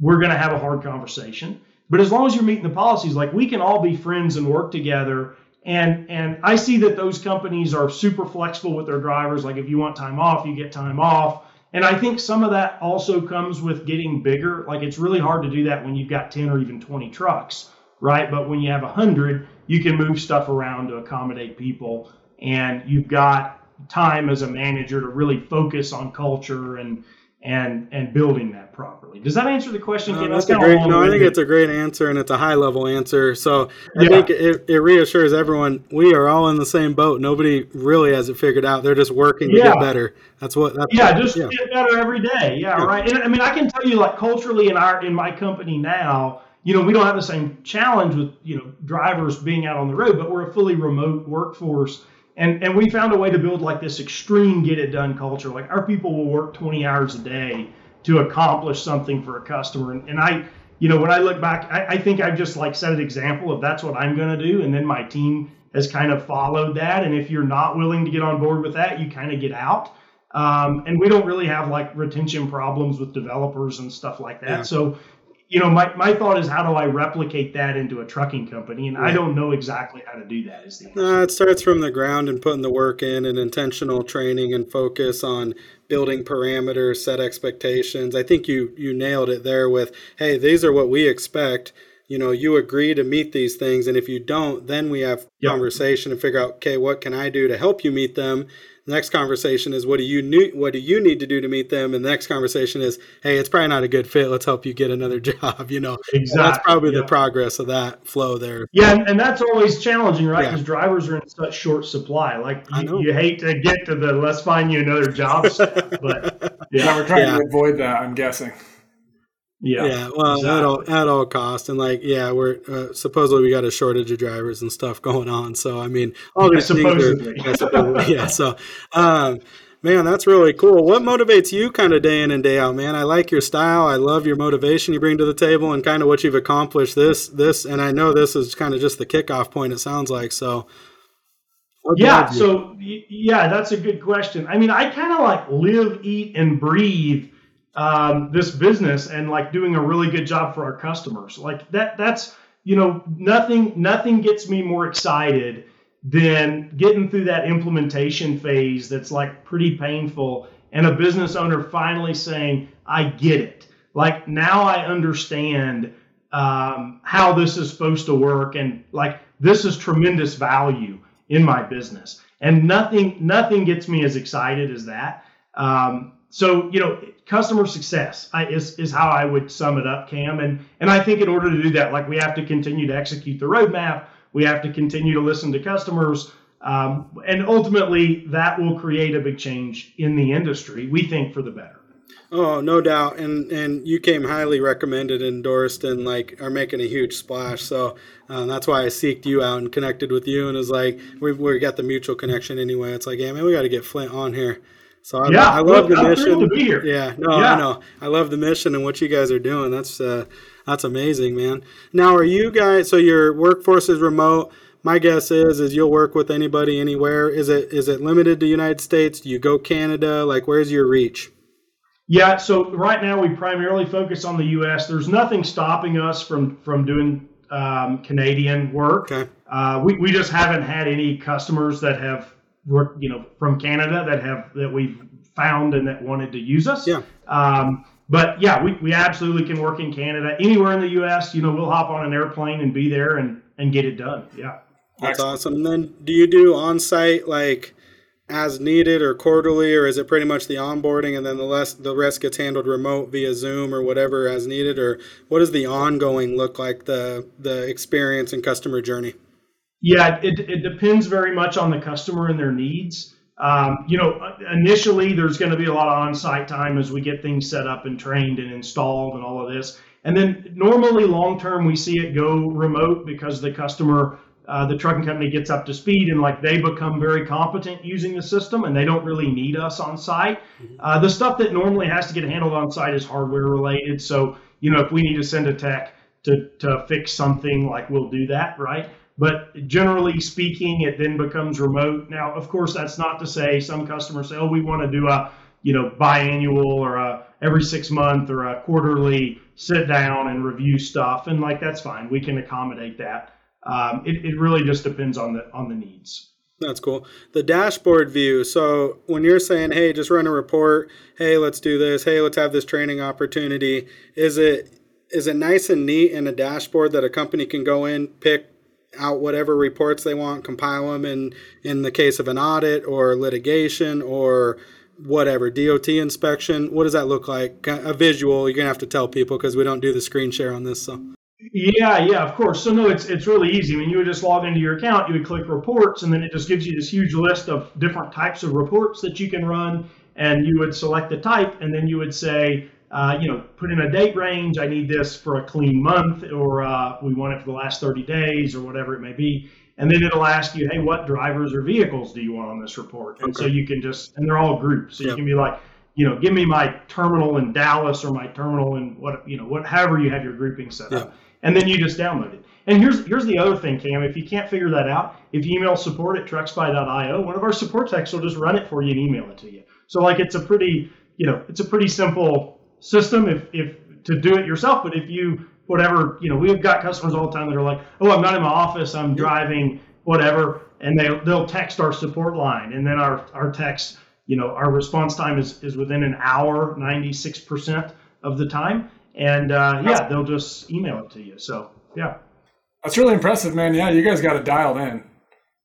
Speaker 4: we're going to have a hard conversation. But as long as you're meeting the policies, like we can all be friends and work together. And and I see that those companies are super flexible with their drivers. Like if you want time off, you get time off. And I think some of that also comes with getting bigger. Like it's really hard to do that when you've got 10 or even 20 trucks, right? But when you have 100, you can move stuff around to accommodate people. And you've got time as a manager to really focus on culture and and and building that properly. Does that answer the question?
Speaker 2: No, that's, that's a great. No, I think it's a great answer and it's a high level answer. So I yeah. think it, it, reassures everyone we are all in the same boat. Nobody really has it figured out. They're just working to yeah. get better. That's what. That's
Speaker 4: yeah, just yeah. get better every day. Yeah, right. And I mean, I can tell you, like culturally in our in my company now, you know, we don't have the same challenge with you know drivers being out on the road, but we're a fully remote workforce and and we found a way to build like this extreme get it done culture. Like our people will work 20 hours a day to accomplish something for a customer. And, and i you know when i look back I, I think i've just like set an example of that's what i'm going to do and then my team has kind of followed that. And if you're not willing to get on board with that you kind of get out. Um, and we don't really have like retention problems with developers and stuff like that. Yeah. so you know, my, my thought is how do I replicate that into a trucking company? And I don't know exactly how to do that. Is the
Speaker 2: answer. Uh, it starts from the ground and putting the work in and intentional training and focus on building parameters, set expectations. I think you you nailed it there with, hey, these are what we expect. You know, you agree to meet these things, and if you don't, then we have yep. conversation and figure out, okay, what can I do to help you meet them? The next conversation is what do you need what do you need to do to meet them? And the next conversation is hey it's probably not a good fit. Let's help you get another job you know? Exactly. that's probably yeah. the progress of that flow there.
Speaker 4: Yeah and that's always challenging right? Because yeah. drivers are in such short supply. Like you, you, hate to get to the let's find you another job but
Speaker 1: yeah, yeah we're trying to avoid that i'm guessing
Speaker 4: Yeah,
Speaker 2: yeah. Well, exactly. at all at all cost, and like, yeah, we're uh, supposedly we got a shortage of drivers and stuff going on. So I mean, all these yeah, things are yeah. So, um, man, that's really cool. What motivates you, kind of day in and day out, man? I like your style. I love your motivation you bring to the table, and kind of what you've accomplished. This, this, and I know this is kind of just the kickoff point. It sounds like so.
Speaker 4: yeah. So yeah, that's a good question. I mean, I kind of like live, eat, and breathe um, this business and like doing a really good job for our customers. Like that, that's, you know, nothing, nothing gets me more excited than getting through that implementation phase that's like pretty painful and a business owner finally saying, I get it. Like now I understand um, how this is supposed to work and like this is tremendous value in my business. And nothing, nothing gets me as excited as that. Um, so you know customer success is, is how i would sum it up cam. And and i think in order to do that like we have to continue to execute the roadmap. We have to continue to listen to customers. Um, and ultimately that will create a big change in the industry we think for the better.
Speaker 2: Oh no doubt. And and you came highly recommended endorsed and like are making a huge splash. So um, that's why i seeked you out and connected with you. And was like we we got the mutual connection anyway. It's like yeah man we got to get flint on here so I, yeah, I love the mission.
Speaker 4: To be here.
Speaker 2: Yeah, no, yeah. I know. I love the mission and what you guys are doing. That's uh, that's amazing, man. Now, are you guys? So your workforce is remote. My guess is is you'll work with anybody anywhere. Is it is it limited to United States? Do you go Canada? Like, where's your reach?
Speaker 4: Yeah, so right now we primarily focus on the U.S. There's nothing stopping us from from doing um, Canadian work. Okay. Uh, we we just haven't had any customers that have you know from Canada that have that we've found and that wanted to use us.
Speaker 2: Yeah.
Speaker 4: Um, but yeah, we, we absolutely can work in Canada, anywhere in the U.S. You know, we'll hop on an airplane and be there and and get it done. Yeah.
Speaker 2: That's awesome. And then, do you do on site like as needed or quarterly, or is it pretty much the onboarding and then the rest the rest gets handled remote via Zoom or whatever as needed, or what does the ongoing look like the the experience and customer journey?
Speaker 4: Yeah, it, it depends very much on the customer and their needs. Um, you know, initially there's going to be a lot of on-site time as we get things set up and trained and installed and all of this. And then normally long term we see it go remote because the customer, uh, the trucking company gets up to speed and like they become very competent using the system and they don't really need us on site. Mm-hmm. Uh, the stuff that normally has to get handled on site is hardware related. So you know if we need to send a tech to to fix something, like we'll do that, right? But generally speaking, it then becomes remote. Now, of course, that's not to say some customers say, "Oh, we want to do a you know biannual or a every six month or a quarterly sit down and review stuff," and like that's fine. We can accommodate that. Um, it, it really just depends on the on the needs.
Speaker 2: That's cool. The dashboard view. So when you're saying, "Hey, just run a report," "Hey, let's do this," "Hey, let's have this training opportunity," is it is it nice and neat in a dashboard that a company can go in, pick out whatever reports they want, compile them in in the case of an audit or litigation or whatever DOT inspection. What does that look like? A visual. You're gonna have to tell people because we don't do the screen share on this. So.
Speaker 4: Yeah, yeah, of course. So no, it's it's really easy. I mean, you would just log into your account, you would click reports, and then it just gives you this huge list of different types of reports that you can run, and you would select the type, and then you would say, uh, you know, put in a date range. I need this for a clean month, or uh, we want it for the last 30 days, or whatever it may be. And then it'll ask you, hey, what drivers or vehicles do you want on this report? And okay. so you can just, and they're all groups. So yep. you can be like, you know, give me my terminal in Dallas or my terminal in what, you know, what, however you have your grouping set up. And then you just download it. And here's here's the other thing, Cam. If you can't figure that out, if you email support at truckspy.io, one of our support techs will just run it for you and email it to you. So like it's a pretty, you know, it's a pretty simple system if, if to do it yourself. But if you whatever you know, we've got customers all the time that are like, oh, I'm not in my office, I'm driving, whatever, and they they'll text our support line, and then our our text, you know, our response time is is within an hour, 96 percent of the time, and uh, yeah, they'll just email it to you. So yeah,
Speaker 1: that's really impressive, man. Yeah, you guys got it dialed in.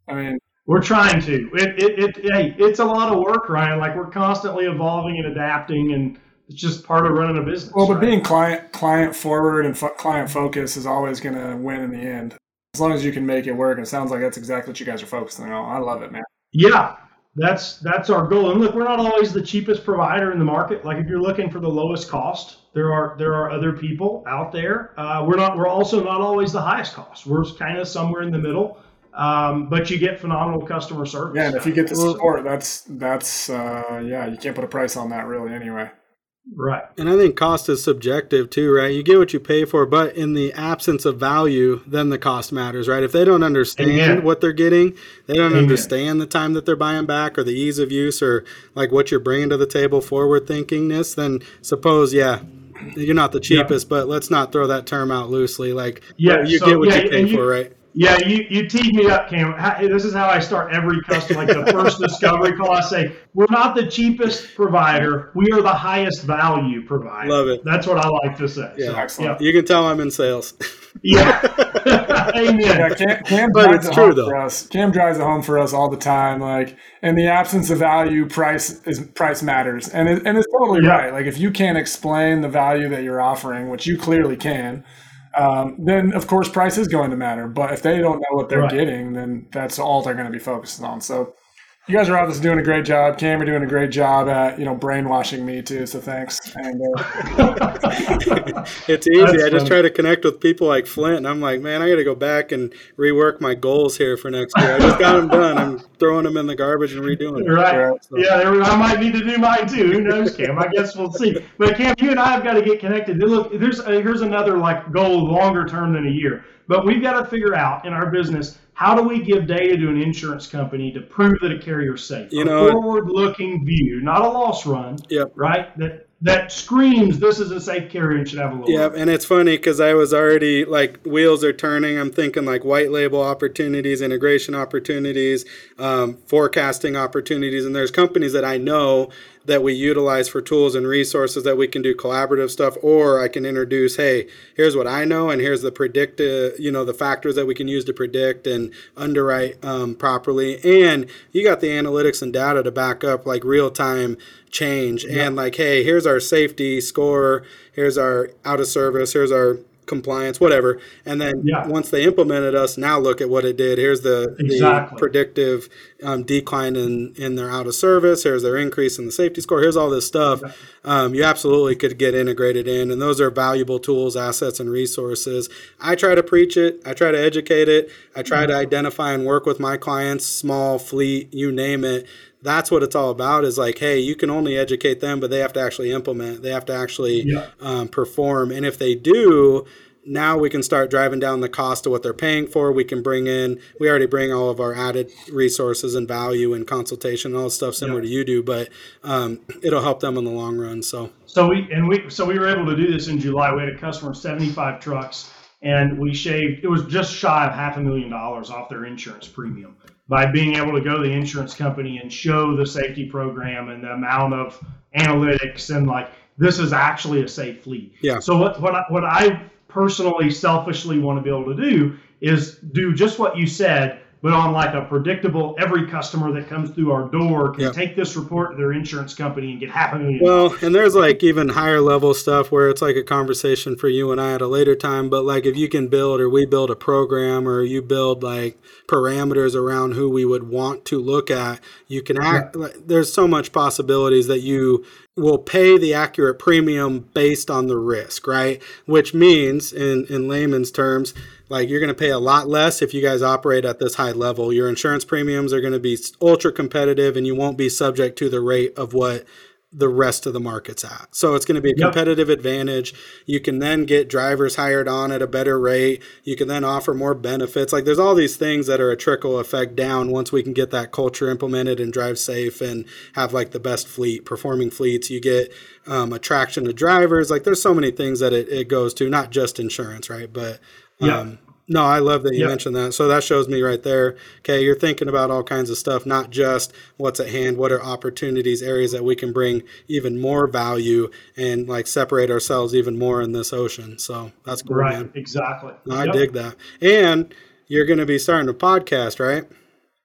Speaker 1: I mean,
Speaker 4: we're trying to. It, it, it, hey, it's a lot of work, Ryan. Like we're constantly evolving and adapting and it's just part of running a business.
Speaker 1: Well, but right? being client client forward and fo- client focus is always going to win in the end. As long as you can make it work, it sounds like that's exactly what you guys are focusing on. I love it, man.
Speaker 4: Yeah, that's that's our goal. And look, we're not always the cheapest provider in the market. Like if you're looking for the lowest cost, there are there are other people out there. Uh, we're not. We're also not always the highest cost. We're kind of somewhere in the middle. Um, but you get phenomenal customer service.
Speaker 1: Yeah, and if you get the support, that's that's uh, yeah, you can't put a price on that really anyway.
Speaker 4: Right.
Speaker 2: And I think cost is subjective too, right? You get what you pay for, but in the absence of value, then the cost matters, right? If they don't understand Amen. what they're getting, they don't Amen. understand the time that they're buying back or the ease of use or like what you're bringing to the table, forward thinkingness, then suppose, yeah, you're not the cheapest, yeah. but let's not throw that term out loosely. Like, yeah, you so, get what yeah, you pay you, for, right?
Speaker 4: Yeah, you, you teed me up, Cam. This is how I start every customer. Like the first discovery call, I say, we're not the cheapest provider. We are the highest value provider.
Speaker 2: Love it.
Speaker 4: That's what I like to say.
Speaker 2: Yeah, so, yeah. You can tell I'm in sales.
Speaker 4: yeah. Amen.
Speaker 1: Yeah, Cam, Cam but it's true though. For us. Cam drives it home for us all the time. Like in the absence of value, price is price matters, and it, and it's totally yeah. right. Like if you can't explain the value that you're offering, which you clearly can um, then of course price is going to matter. But if they don't know what they're right. getting, then that's all they're going to be focused on. So you guys are obviously doing a great job. Cam, you're doing a great job at you know brainwashing me too. So thanks. And uh,
Speaker 2: it's easy. That's I just funny. try to connect with people like Flint, and I'm like, man, I got to go back and rework my goals here for next year. I just got them done. I'm throwing them in the garbage and redoing them.
Speaker 4: Right. So. Yeah, I might need to do mine too. Who knows, Cam? I guess we'll see. But Cam, you and I have got to get connected. Look, there's uh, here's another like goal longer term than a year. But we've got to figure out in our business how do we give data to an insurance company to prove that a carrier is safe? You a know, forward-looking view, not a loss run.
Speaker 2: Yep.
Speaker 4: Right. That that screams this is a safe carrier and should have a little.
Speaker 2: Yeah, and it's funny because I was already like wheels are turning. I'm thinking like white label opportunities, integration opportunities, um, forecasting opportunities, and there's companies that I know that we utilize for tools and resources that we can do collaborative stuff or i can introduce hey here's what i know and here's the predict uh, you know the factors that we can use to predict and underwrite um, properly and you got the analytics and data to back up like real time change yeah. and like hey here's our safety score here's our out of service here's our compliance, whatever. And then yeah. once they implemented us, now look at what it did. Here's the, exactly. the predictive um, decline in, in their out of service. Here's their increase in the safety score. Here's all this stuff. Um, you absolutely could get integrated in, and those are valuable tools, assets, and resources. I try to preach it. I try to educate it. I try to identify and work with my clients, small fleet, you name it that's what it's all about is like hey you can only educate them but they have to actually implement they have to actually yeah. um, perform. And if they do now we can start driving down the cost of what they're paying for. We can bring in we already bring all of our added resources and value and consultation and all the stuff similar yeah. to you do but um, it'll help them in the long run so.
Speaker 4: So we and we so we were able to do this in july. We had a customer 75 trucks and we shaved it was just shy of half a million dollars off their insurance premium by being able to go to the insurance company and show the safety program and the amount of analytics and like this is actually a safe fleet.
Speaker 2: Yeah.
Speaker 4: So what what I, what I personally selfishly want to be able to do is do just what you said but on like a predictable, every customer that comes through our door can yep. take this report to their insurance company and get half a million.
Speaker 2: Well, and there's like even higher level stuff where it's like a conversation for you and I at a later time. But like if you can build or we build a program or you build like parameters around who we would want to look at, you can act. Like, there's so much possibilities that you will pay the accurate premium based on the risk, right? Which means, in in layman's terms like you're going to pay a lot less if you guys operate at this high level. Your insurance premiums are going to be ultra competitive and you won't be subject to the rate of what the rest of the market's at. So it's going to be a competitive yep. advantage. You can then get drivers hired on at a better rate. You can then offer more benefits. Like there's all these things that are a trickle effect down once we can get that culture implemented and drive safe and have like the best fleet, performing fleets. You get um, attraction to drivers. Like there's so many things that it, it goes to, not just insurance, right? But yeah. Um, no, I love that you yep. mentioned that. So that shows me right there. Okay, you're thinking about all kinds of stuff, not just what's at hand. What are opportunities, areas that we can bring even more value and like separate ourselves even more in this ocean. So that's cool,
Speaker 4: right.
Speaker 2: Man.
Speaker 4: Exactly.
Speaker 2: No, I dig that. And you're going to be starting a podcast, right?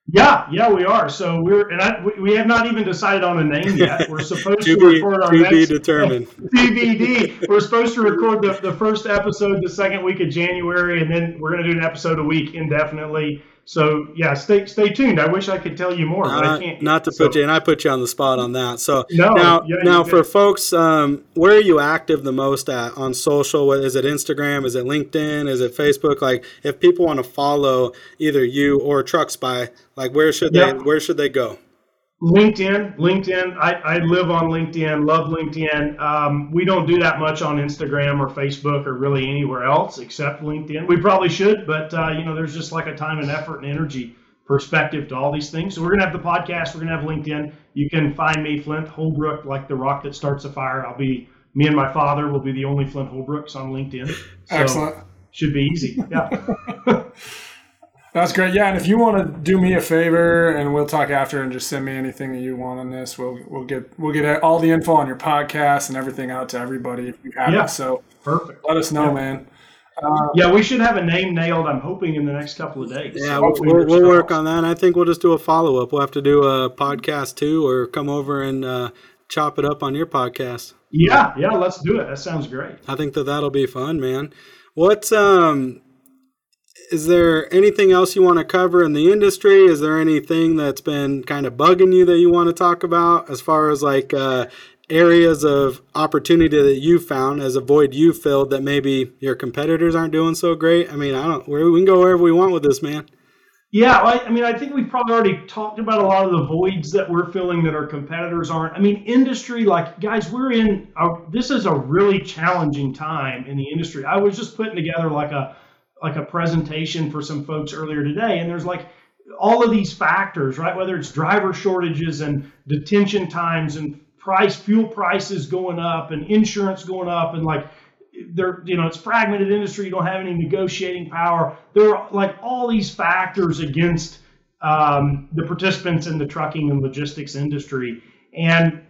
Speaker 4: Yeah, yeah, we are. So we're and I, we have not even decided on a name yet. We're supposed to, to record our to next
Speaker 2: be determined.
Speaker 4: We're supposed to record the, the first episode the second week of January, and then we're going to do an episode a week indefinitely. So yeah, stay stay tuned. I wish I could tell you more, but I can't.
Speaker 2: not to
Speaker 4: so-
Speaker 2: put you, and I put you on the spot on that. So
Speaker 4: No,
Speaker 2: now,
Speaker 4: yeah,
Speaker 2: now for folks, um, where are you active the most at on social? What is it? Instagram? Is it LinkedIn? Is it Facebook? Like, if people want to follow either you or TruckSpy, like, where should they?
Speaker 4: Yeah.
Speaker 2: Where should they go?
Speaker 4: LinkedIn, LinkedIn. I, I live on LinkedIn, love LinkedIn. Um, we don't do that much on Instagram or Facebook or really anywhere else except LinkedIn. We probably should, but uh, you know, there's just like a time and effort and energy perspective to all these things. So we're gonna have the podcast. We're gonna have LinkedIn. You can find me, Flint Holbrook, like the rock that starts a fire. I'll be me and my father will be the only Flint Holbrooks on LinkedIn. So
Speaker 1: Excellent.
Speaker 4: Should be easy. Yeah.
Speaker 1: That's great. Yeah, and if you want to do me a favor, and we'll talk after, and just send me anything that you want on this, we'll we'll get we'll get all the info on your podcast and everything out to everybody if you have
Speaker 4: Yeah.
Speaker 1: it. So
Speaker 4: Perfect.
Speaker 1: let us know,
Speaker 4: Yeah.
Speaker 1: man.
Speaker 4: Yeah, we should have a name nailed. I'm hoping in the next couple of days.
Speaker 2: Yeah,
Speaker 4: So
Speaker 2: we'll, we'll, we'll work on that. And I think we'll just do a follow up. We'll have to do a podcast too, or come over and uh, chop it up on your podcast.
Speaker 4: Yeah, yeah, let's do it. That sounds great.
Speaker 2: I think that that'll be fun, man. What's um is there anything else you want to cover in the industry? Is there anything that's been kind of bugging you that you want to talk about as far as like uh, areas of opportunity that you found as a void you filled that maybe your competitors aren't doing so great? I mean, I don't. We can go wherever we want with this, man.
Speaker 4: Yeah, I, mean, I think we've probably already talked about a lot of the voids that we're filling that our competitors aren't. I mean, industry, like guys, we're in. A, this is a really challenging time in the industry. I was just putting together like a like a presentation for some folks earlier today, and there's like all of these factors, right? Whether it's driver shortages and detention times and price, fuel prices going up and insurance going up, and like there, you know, it's fragmented industry. You don't have any negotiating power. There are like all these factors against um, the participants in the trucking and logistics industry. And,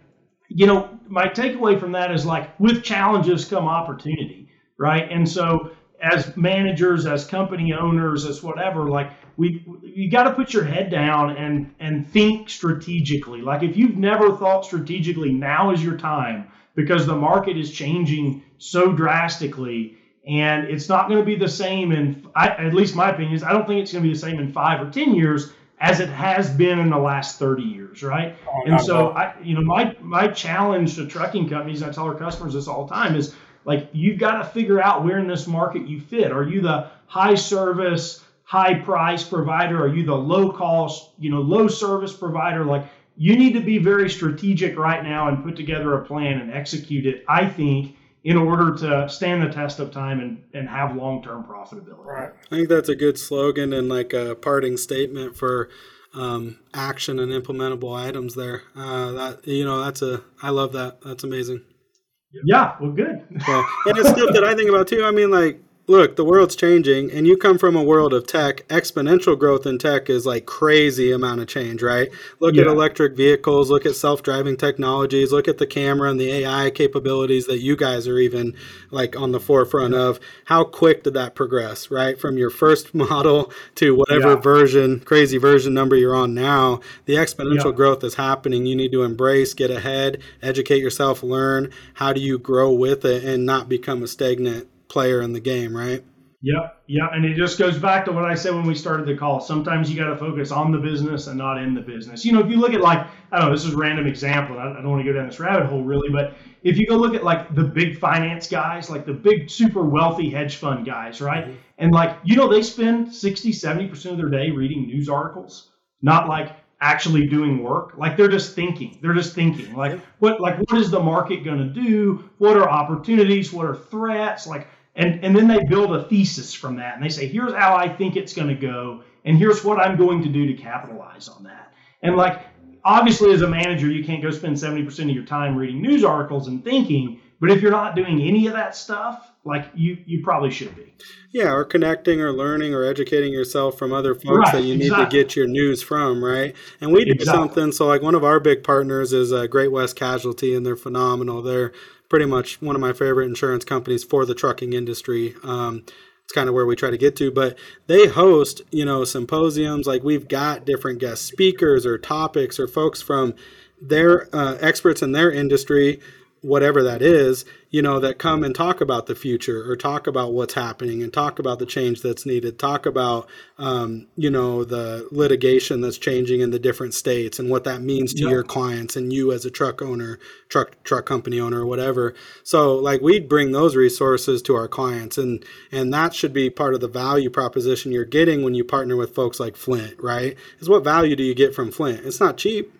Speaker 4: you know, my takeaway from that is like with challenges come opportunity, right? And so as managers, as company owners, as whatever, like we, you got to put your head down and and think strategically. Like if you've never thought strategically, now is your time because the market is changing so drastically and it's not going to be the same in I, at least my opinion is i don't think it's going to be the same in five or ten years as it has been in the last 30 years right oh,
Speaker 1: and
Speaker 4: so i you know my my challenge to trucking companies i tell our customers this all the time is like you've got to figure out where in this market you fit are you the high service high price provider are you the low cost you know low service provider like you need to be very strategic right now and put together a plan and execute it i think in order to stand the test of time and, and have long-term profitability
Speaker 1: Right.
Speaker 2: I think that's a good slogan and like a parting statement for um, action and implementable items. There, uh, that you know, that's a I love that. That's amazing.
Speaker 4: Yeah well good
Speaker 2: and it's stuff that I think about too. I mean, like, look, the world's changing, and you come from a world of tech. Exponential growth in tech is like crazy amount of change, right? Look at electric vehicles, look at self-driving technologies, look at the camera and the AI capabilities that you guys are even like on the forefront of. How quick did that progress, right? From your first model to whatever
Speaker 4: Yeah.
Speaker 2: version, crazy version number you're on now, the exponential
Speaker 4: Yeah.
Speaker 2: growth is happening. You need to embrace, get ahead, educate yourself, learn. How do you grow with it and not become a stagnant player in the game, right?
Speaker 4: Yep, yeah, and it just goes back to what I said when we started the call. Sometimes you got to focus on the business and not in the business. You know, if you look at like I don't know, this is a random example. I I don't want to go down this rabbit hole really, but if you go look at like the big finance guys, like the big super wealthy hedge fund guys, right? Mm-hmm. And like you know, they spend 60, 70 percent of their day reading news articles, not like actually doing work. Like they're just thinking. They're just thinking. Like what like what is the market going to do? What are opportunities? What are threats? Like and and then they build a thesis from that and they say here's how i think it's going to go and here's what i'm going to do to capitalize on that and like obviously as a manager you can't go spend 70% of your time reading news articles and thinking but if you're not doing any of that stuff like you you probably should be
Speaker 2: Yeah, or connecting or learning or educating yourself from other folks
Speaker 4: Right,
Speaker 2: that you need to get your news from, right? And we do
Speaker 4: Exactly.
Speaker 2: something. So, like one of our big partners is uh, Great West Casualty, and they're phenomenal. They're pretty much one of my favorite insurance companies for the trucking industry. Um, it's kind of where we try to get to, but they host, you know, symposiums. Like we've got different guest speakers or topics or folks from their uh, experts in their industry whatever that is, you know, that come and talk about the future or talk about what's happening and talk about the change that's needed, talk about, um, you know, the litigation that's changing in the different states and what that means to your clients and you as a truck owner, truck truck company owner, or whatever. So, like, we'd bring those resources to our clients, and and that should be part of the value proposition you're getting when you partner with folks like Flint, right? Is what value do you get from Flint? It's not cheap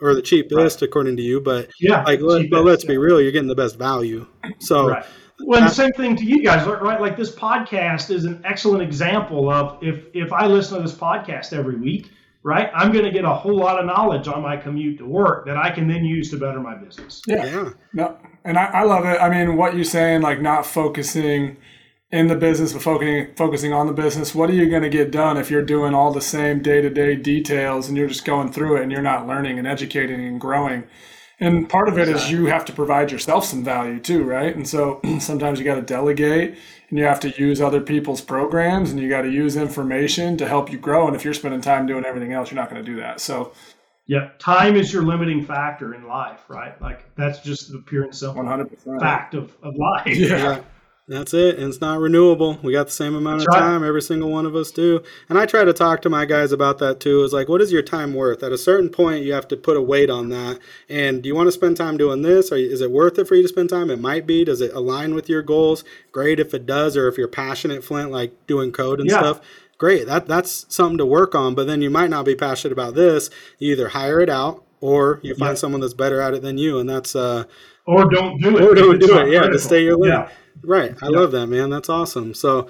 Speaker 2: or the cheapest right. according to you, but
Speaker 4: yeah,
Speaker 2: like let, but let's yeah. be real, you're getting the best value. So
Speaker 4: right. Well, the same thing to you guys, right? Like this podcast is an excellent example of if if I listen to this podcast every week, right? I'm going to get a whole lot of knowledge on my commute to work that I can then use to better my business.
Speaker 1: Yeah, yeah. No, and I, I love it. I mean, what you're saying, like not focusing in the business but focusing focusing on the business what are you going to get done if you're doing all the same day-to-day details and you're just going through it and you're not learning and educating and growing and part of it is you have to provide yourself some value too right and so sometimes you got to delegate and you have to use other people's programs and you got to use information to help you grow and if you're spending time doing everything else you're not going to do that so
Speaker 4: yeah, time is your limiting factor in life, right? Like that's just the pure and simple 100%. fact of, of life.
Speaker 2: Yeah. That's it. And it's not renewable. We got the same amount That's of time. Every single one of us do. And I try to talk to my guys about that too. Is like, what is your time worth? At a certain point, you have to put a weight on that. And do you want to spend time doing this? Or is it worth it for you to spend time? It might be. Does it align with your goals? Great if it does. Or if you're passionate, Flint, like doing code and yeah. stuff. Great. That that's something to work on. But then you might not be passionate about this. You either hire it out or you find yeah. someone that's better at it than you. And that's uh
Speaker 4: or don't do it.
Speaker 2: Or don't do it. Yeah, critical. to stay your lane. Yeah. Right. I love that, man. That's awesome. So,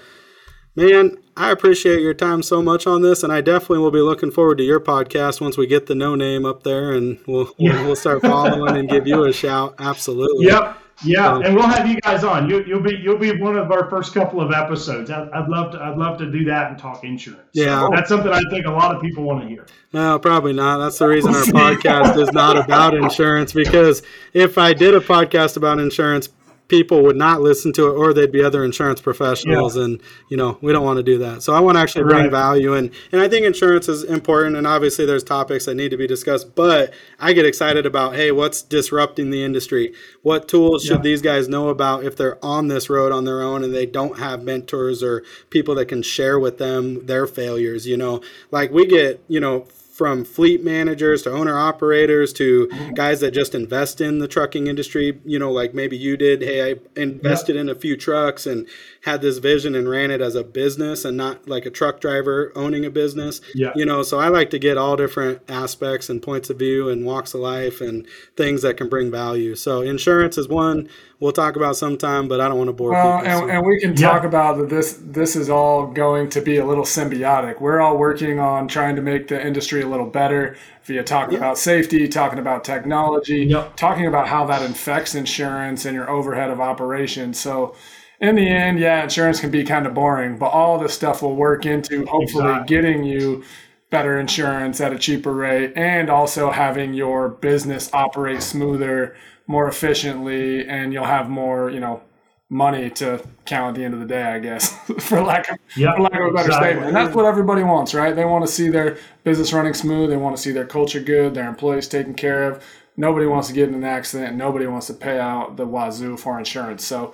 Speaker 2: man, I appreciate your time so much on this, and I definitely will be looking forward to your podcast once we get the no name up there, and we'll yeah. we'll, start following and give you a shout. Absolutely.
Speaker 4: Yep. Yeah, and we'll have you guys on. You, will be you'll be one of our first couple of episodes. I, would love to I'd love to do that and talk insurance.
Speaker 2: Yeah,
Speaker 4: so that's something I think a lot of people want to hear.
Speaker 2: No, probably not. That's the reason our podcast is not about insurance because if I did a podcast about insurance, people would not listen to it or they'd be other insurance professionals yeah. and you know we don't want to do that so i want to actually bring right. value and and i think insurance is important and obviously there's topics that need to be discussed but i get excited about hey what's disrupting the industry what tools should yeah. these guys know about if they're on this road on their own and they don't have mentors or people that can share with them their failures you know like we get you know from fleet managers to owner operators to mm-hmm. guys that just invest in the trucking industry, you know, like maybe you did. Hey, I invested in a few trucks and had this vision and ran it as a business and not like a truck driver owning a business.
Speaker 4: Yeah.
Speaker 2: You know, so I like to get all different aspects and points of view and walks of life and things that can bring value. So insurance is one we'll talk about sometime, but I don't want to bore well,
Speaker 1: people. And, so. and we can talk about that this this is all going to be a little symbiotic. We're all working on trying to make the industry a little better via talking yeah. about safety, talking about technology, yep. talking about how that affects insurance and your overhead of operation. So in the end, yeah, insurance can be kind of boring, but all this stuff will work into hopefully exactly. getting you better insurance at a cheaper rate and also having your business operate smoother more efficiently and you'll have more, you know, money to count at the end of the day, I guess, for lack of yep, for lack of a better exactly. statement. And that's what everybody wants, right? They want to see their business running smooth. They want to see their culture good, their employees taken care of. Nobody wants to get in an accident. Nobody wants to pay out the wazoo for insurance. So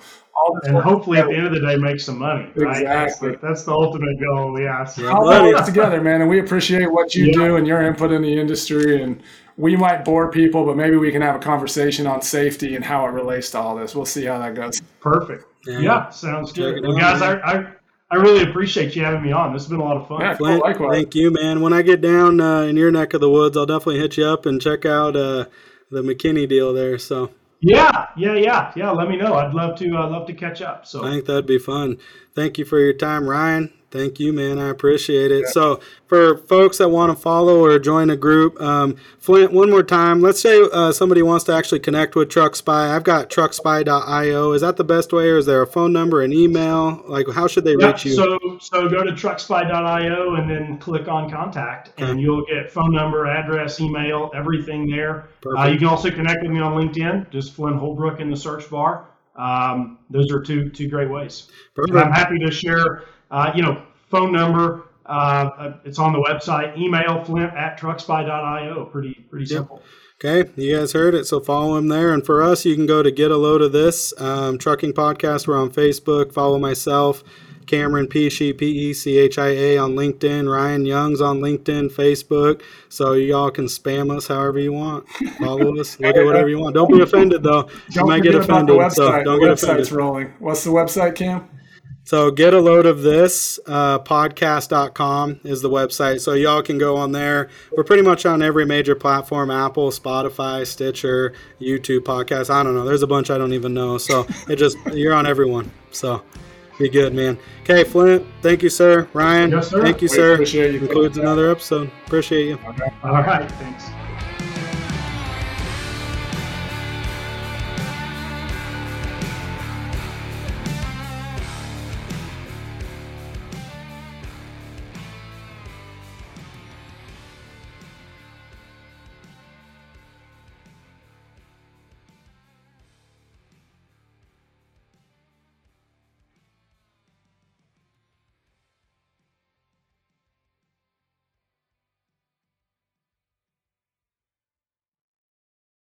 Speaker 4: and hopefully at the end of the day make some money. Right? Exactly. That's the, that's the ultimate goal. Yeah. So.
Speaker 1: All that together, man, and we appreciate what you yeah. do and your input in the industry. And we might bore people, but maybe we can have a conversation on safety and how it relates to all this. We'll see how that goes.
Speaker 4: Perfect. Yeah, yeah sounds good. Well, guys, I, I, I really appreciate you having me on. This has been a lot of fun.
Speaker 2: Yeah, cool, thank you, man. When I get down uh, in your neck of the woods, I'll definitely hit you up and check out uh, the McKinney deal there. So.
Speaker 4: Yeah, yeah, yeah, yeah. Let me know. I'd love to. I'd love to catch up. So
Speaker 2: I think that'd be fun. Thank you for your time, Ryan. Thank you, man. I appreciate it. Yeah. So, for folks that want to follow or join a group, um, Flint, one more time. Let's say uh, somebody wants to actually connect with TruckSpy. I've got truckspy.io. Is that the best way, or is there a phone number, an email? Like, how should they reach you?
Speaker 4: So, so go to truckspy.io and then click on contact, okay. and you'll get phone number, address, email, everything there. Uh, you can also connect with me on LinkedIn. Just Flint Holbrook in the search bar. Um, those are two two great ways. Perfect. I'm happy to share uh, you know, phone number. Uh, it's on the website. Email flint at truckspy.io. Pretty pretty simple.
Speaker 2: Okay, you guys heard it, so follow him there. And for us, you can go to Get a Load of This um, Trucking Podcast. We're on Facebook. Follow myself, Cameron Pechia, P E C H I A on LinkedIn. Ryan Young's on LinkedIn, Facebook. So y'all can spam us however you want. Follow us, look at whatever you want. Don't be offended though.
Speaker 1: Don't
Speaker 2: might get
Speaker 1: forget about the
Speaker 2: offended. So
Speaker 1: website.
Speaker 2: don't
Speaker 1: the
Speaker 2: get
Speaker 1: website's
Speaker 2: offended.
Speaker 1: rolling. What's the website, Cam?
Speaker 2: So get a load of this uh, podcast.com is the website. So y'all can go on there. We're pretty much on every major platform, Apple, Spotify, Stitcher, YouTube podcast. I don't know. There's a bunch I don't even know. So it just you're on everyone. So be good, man. Okay, Flint, thank you, sir. Ryan,
Speaker 4: Yes, sir.
Speaker 2: thank you, sir.
Speaker 1: appreciate you.
Speaker 2: Concludes another episode. Appreciate you.
Speaker 4: All right. Thanks.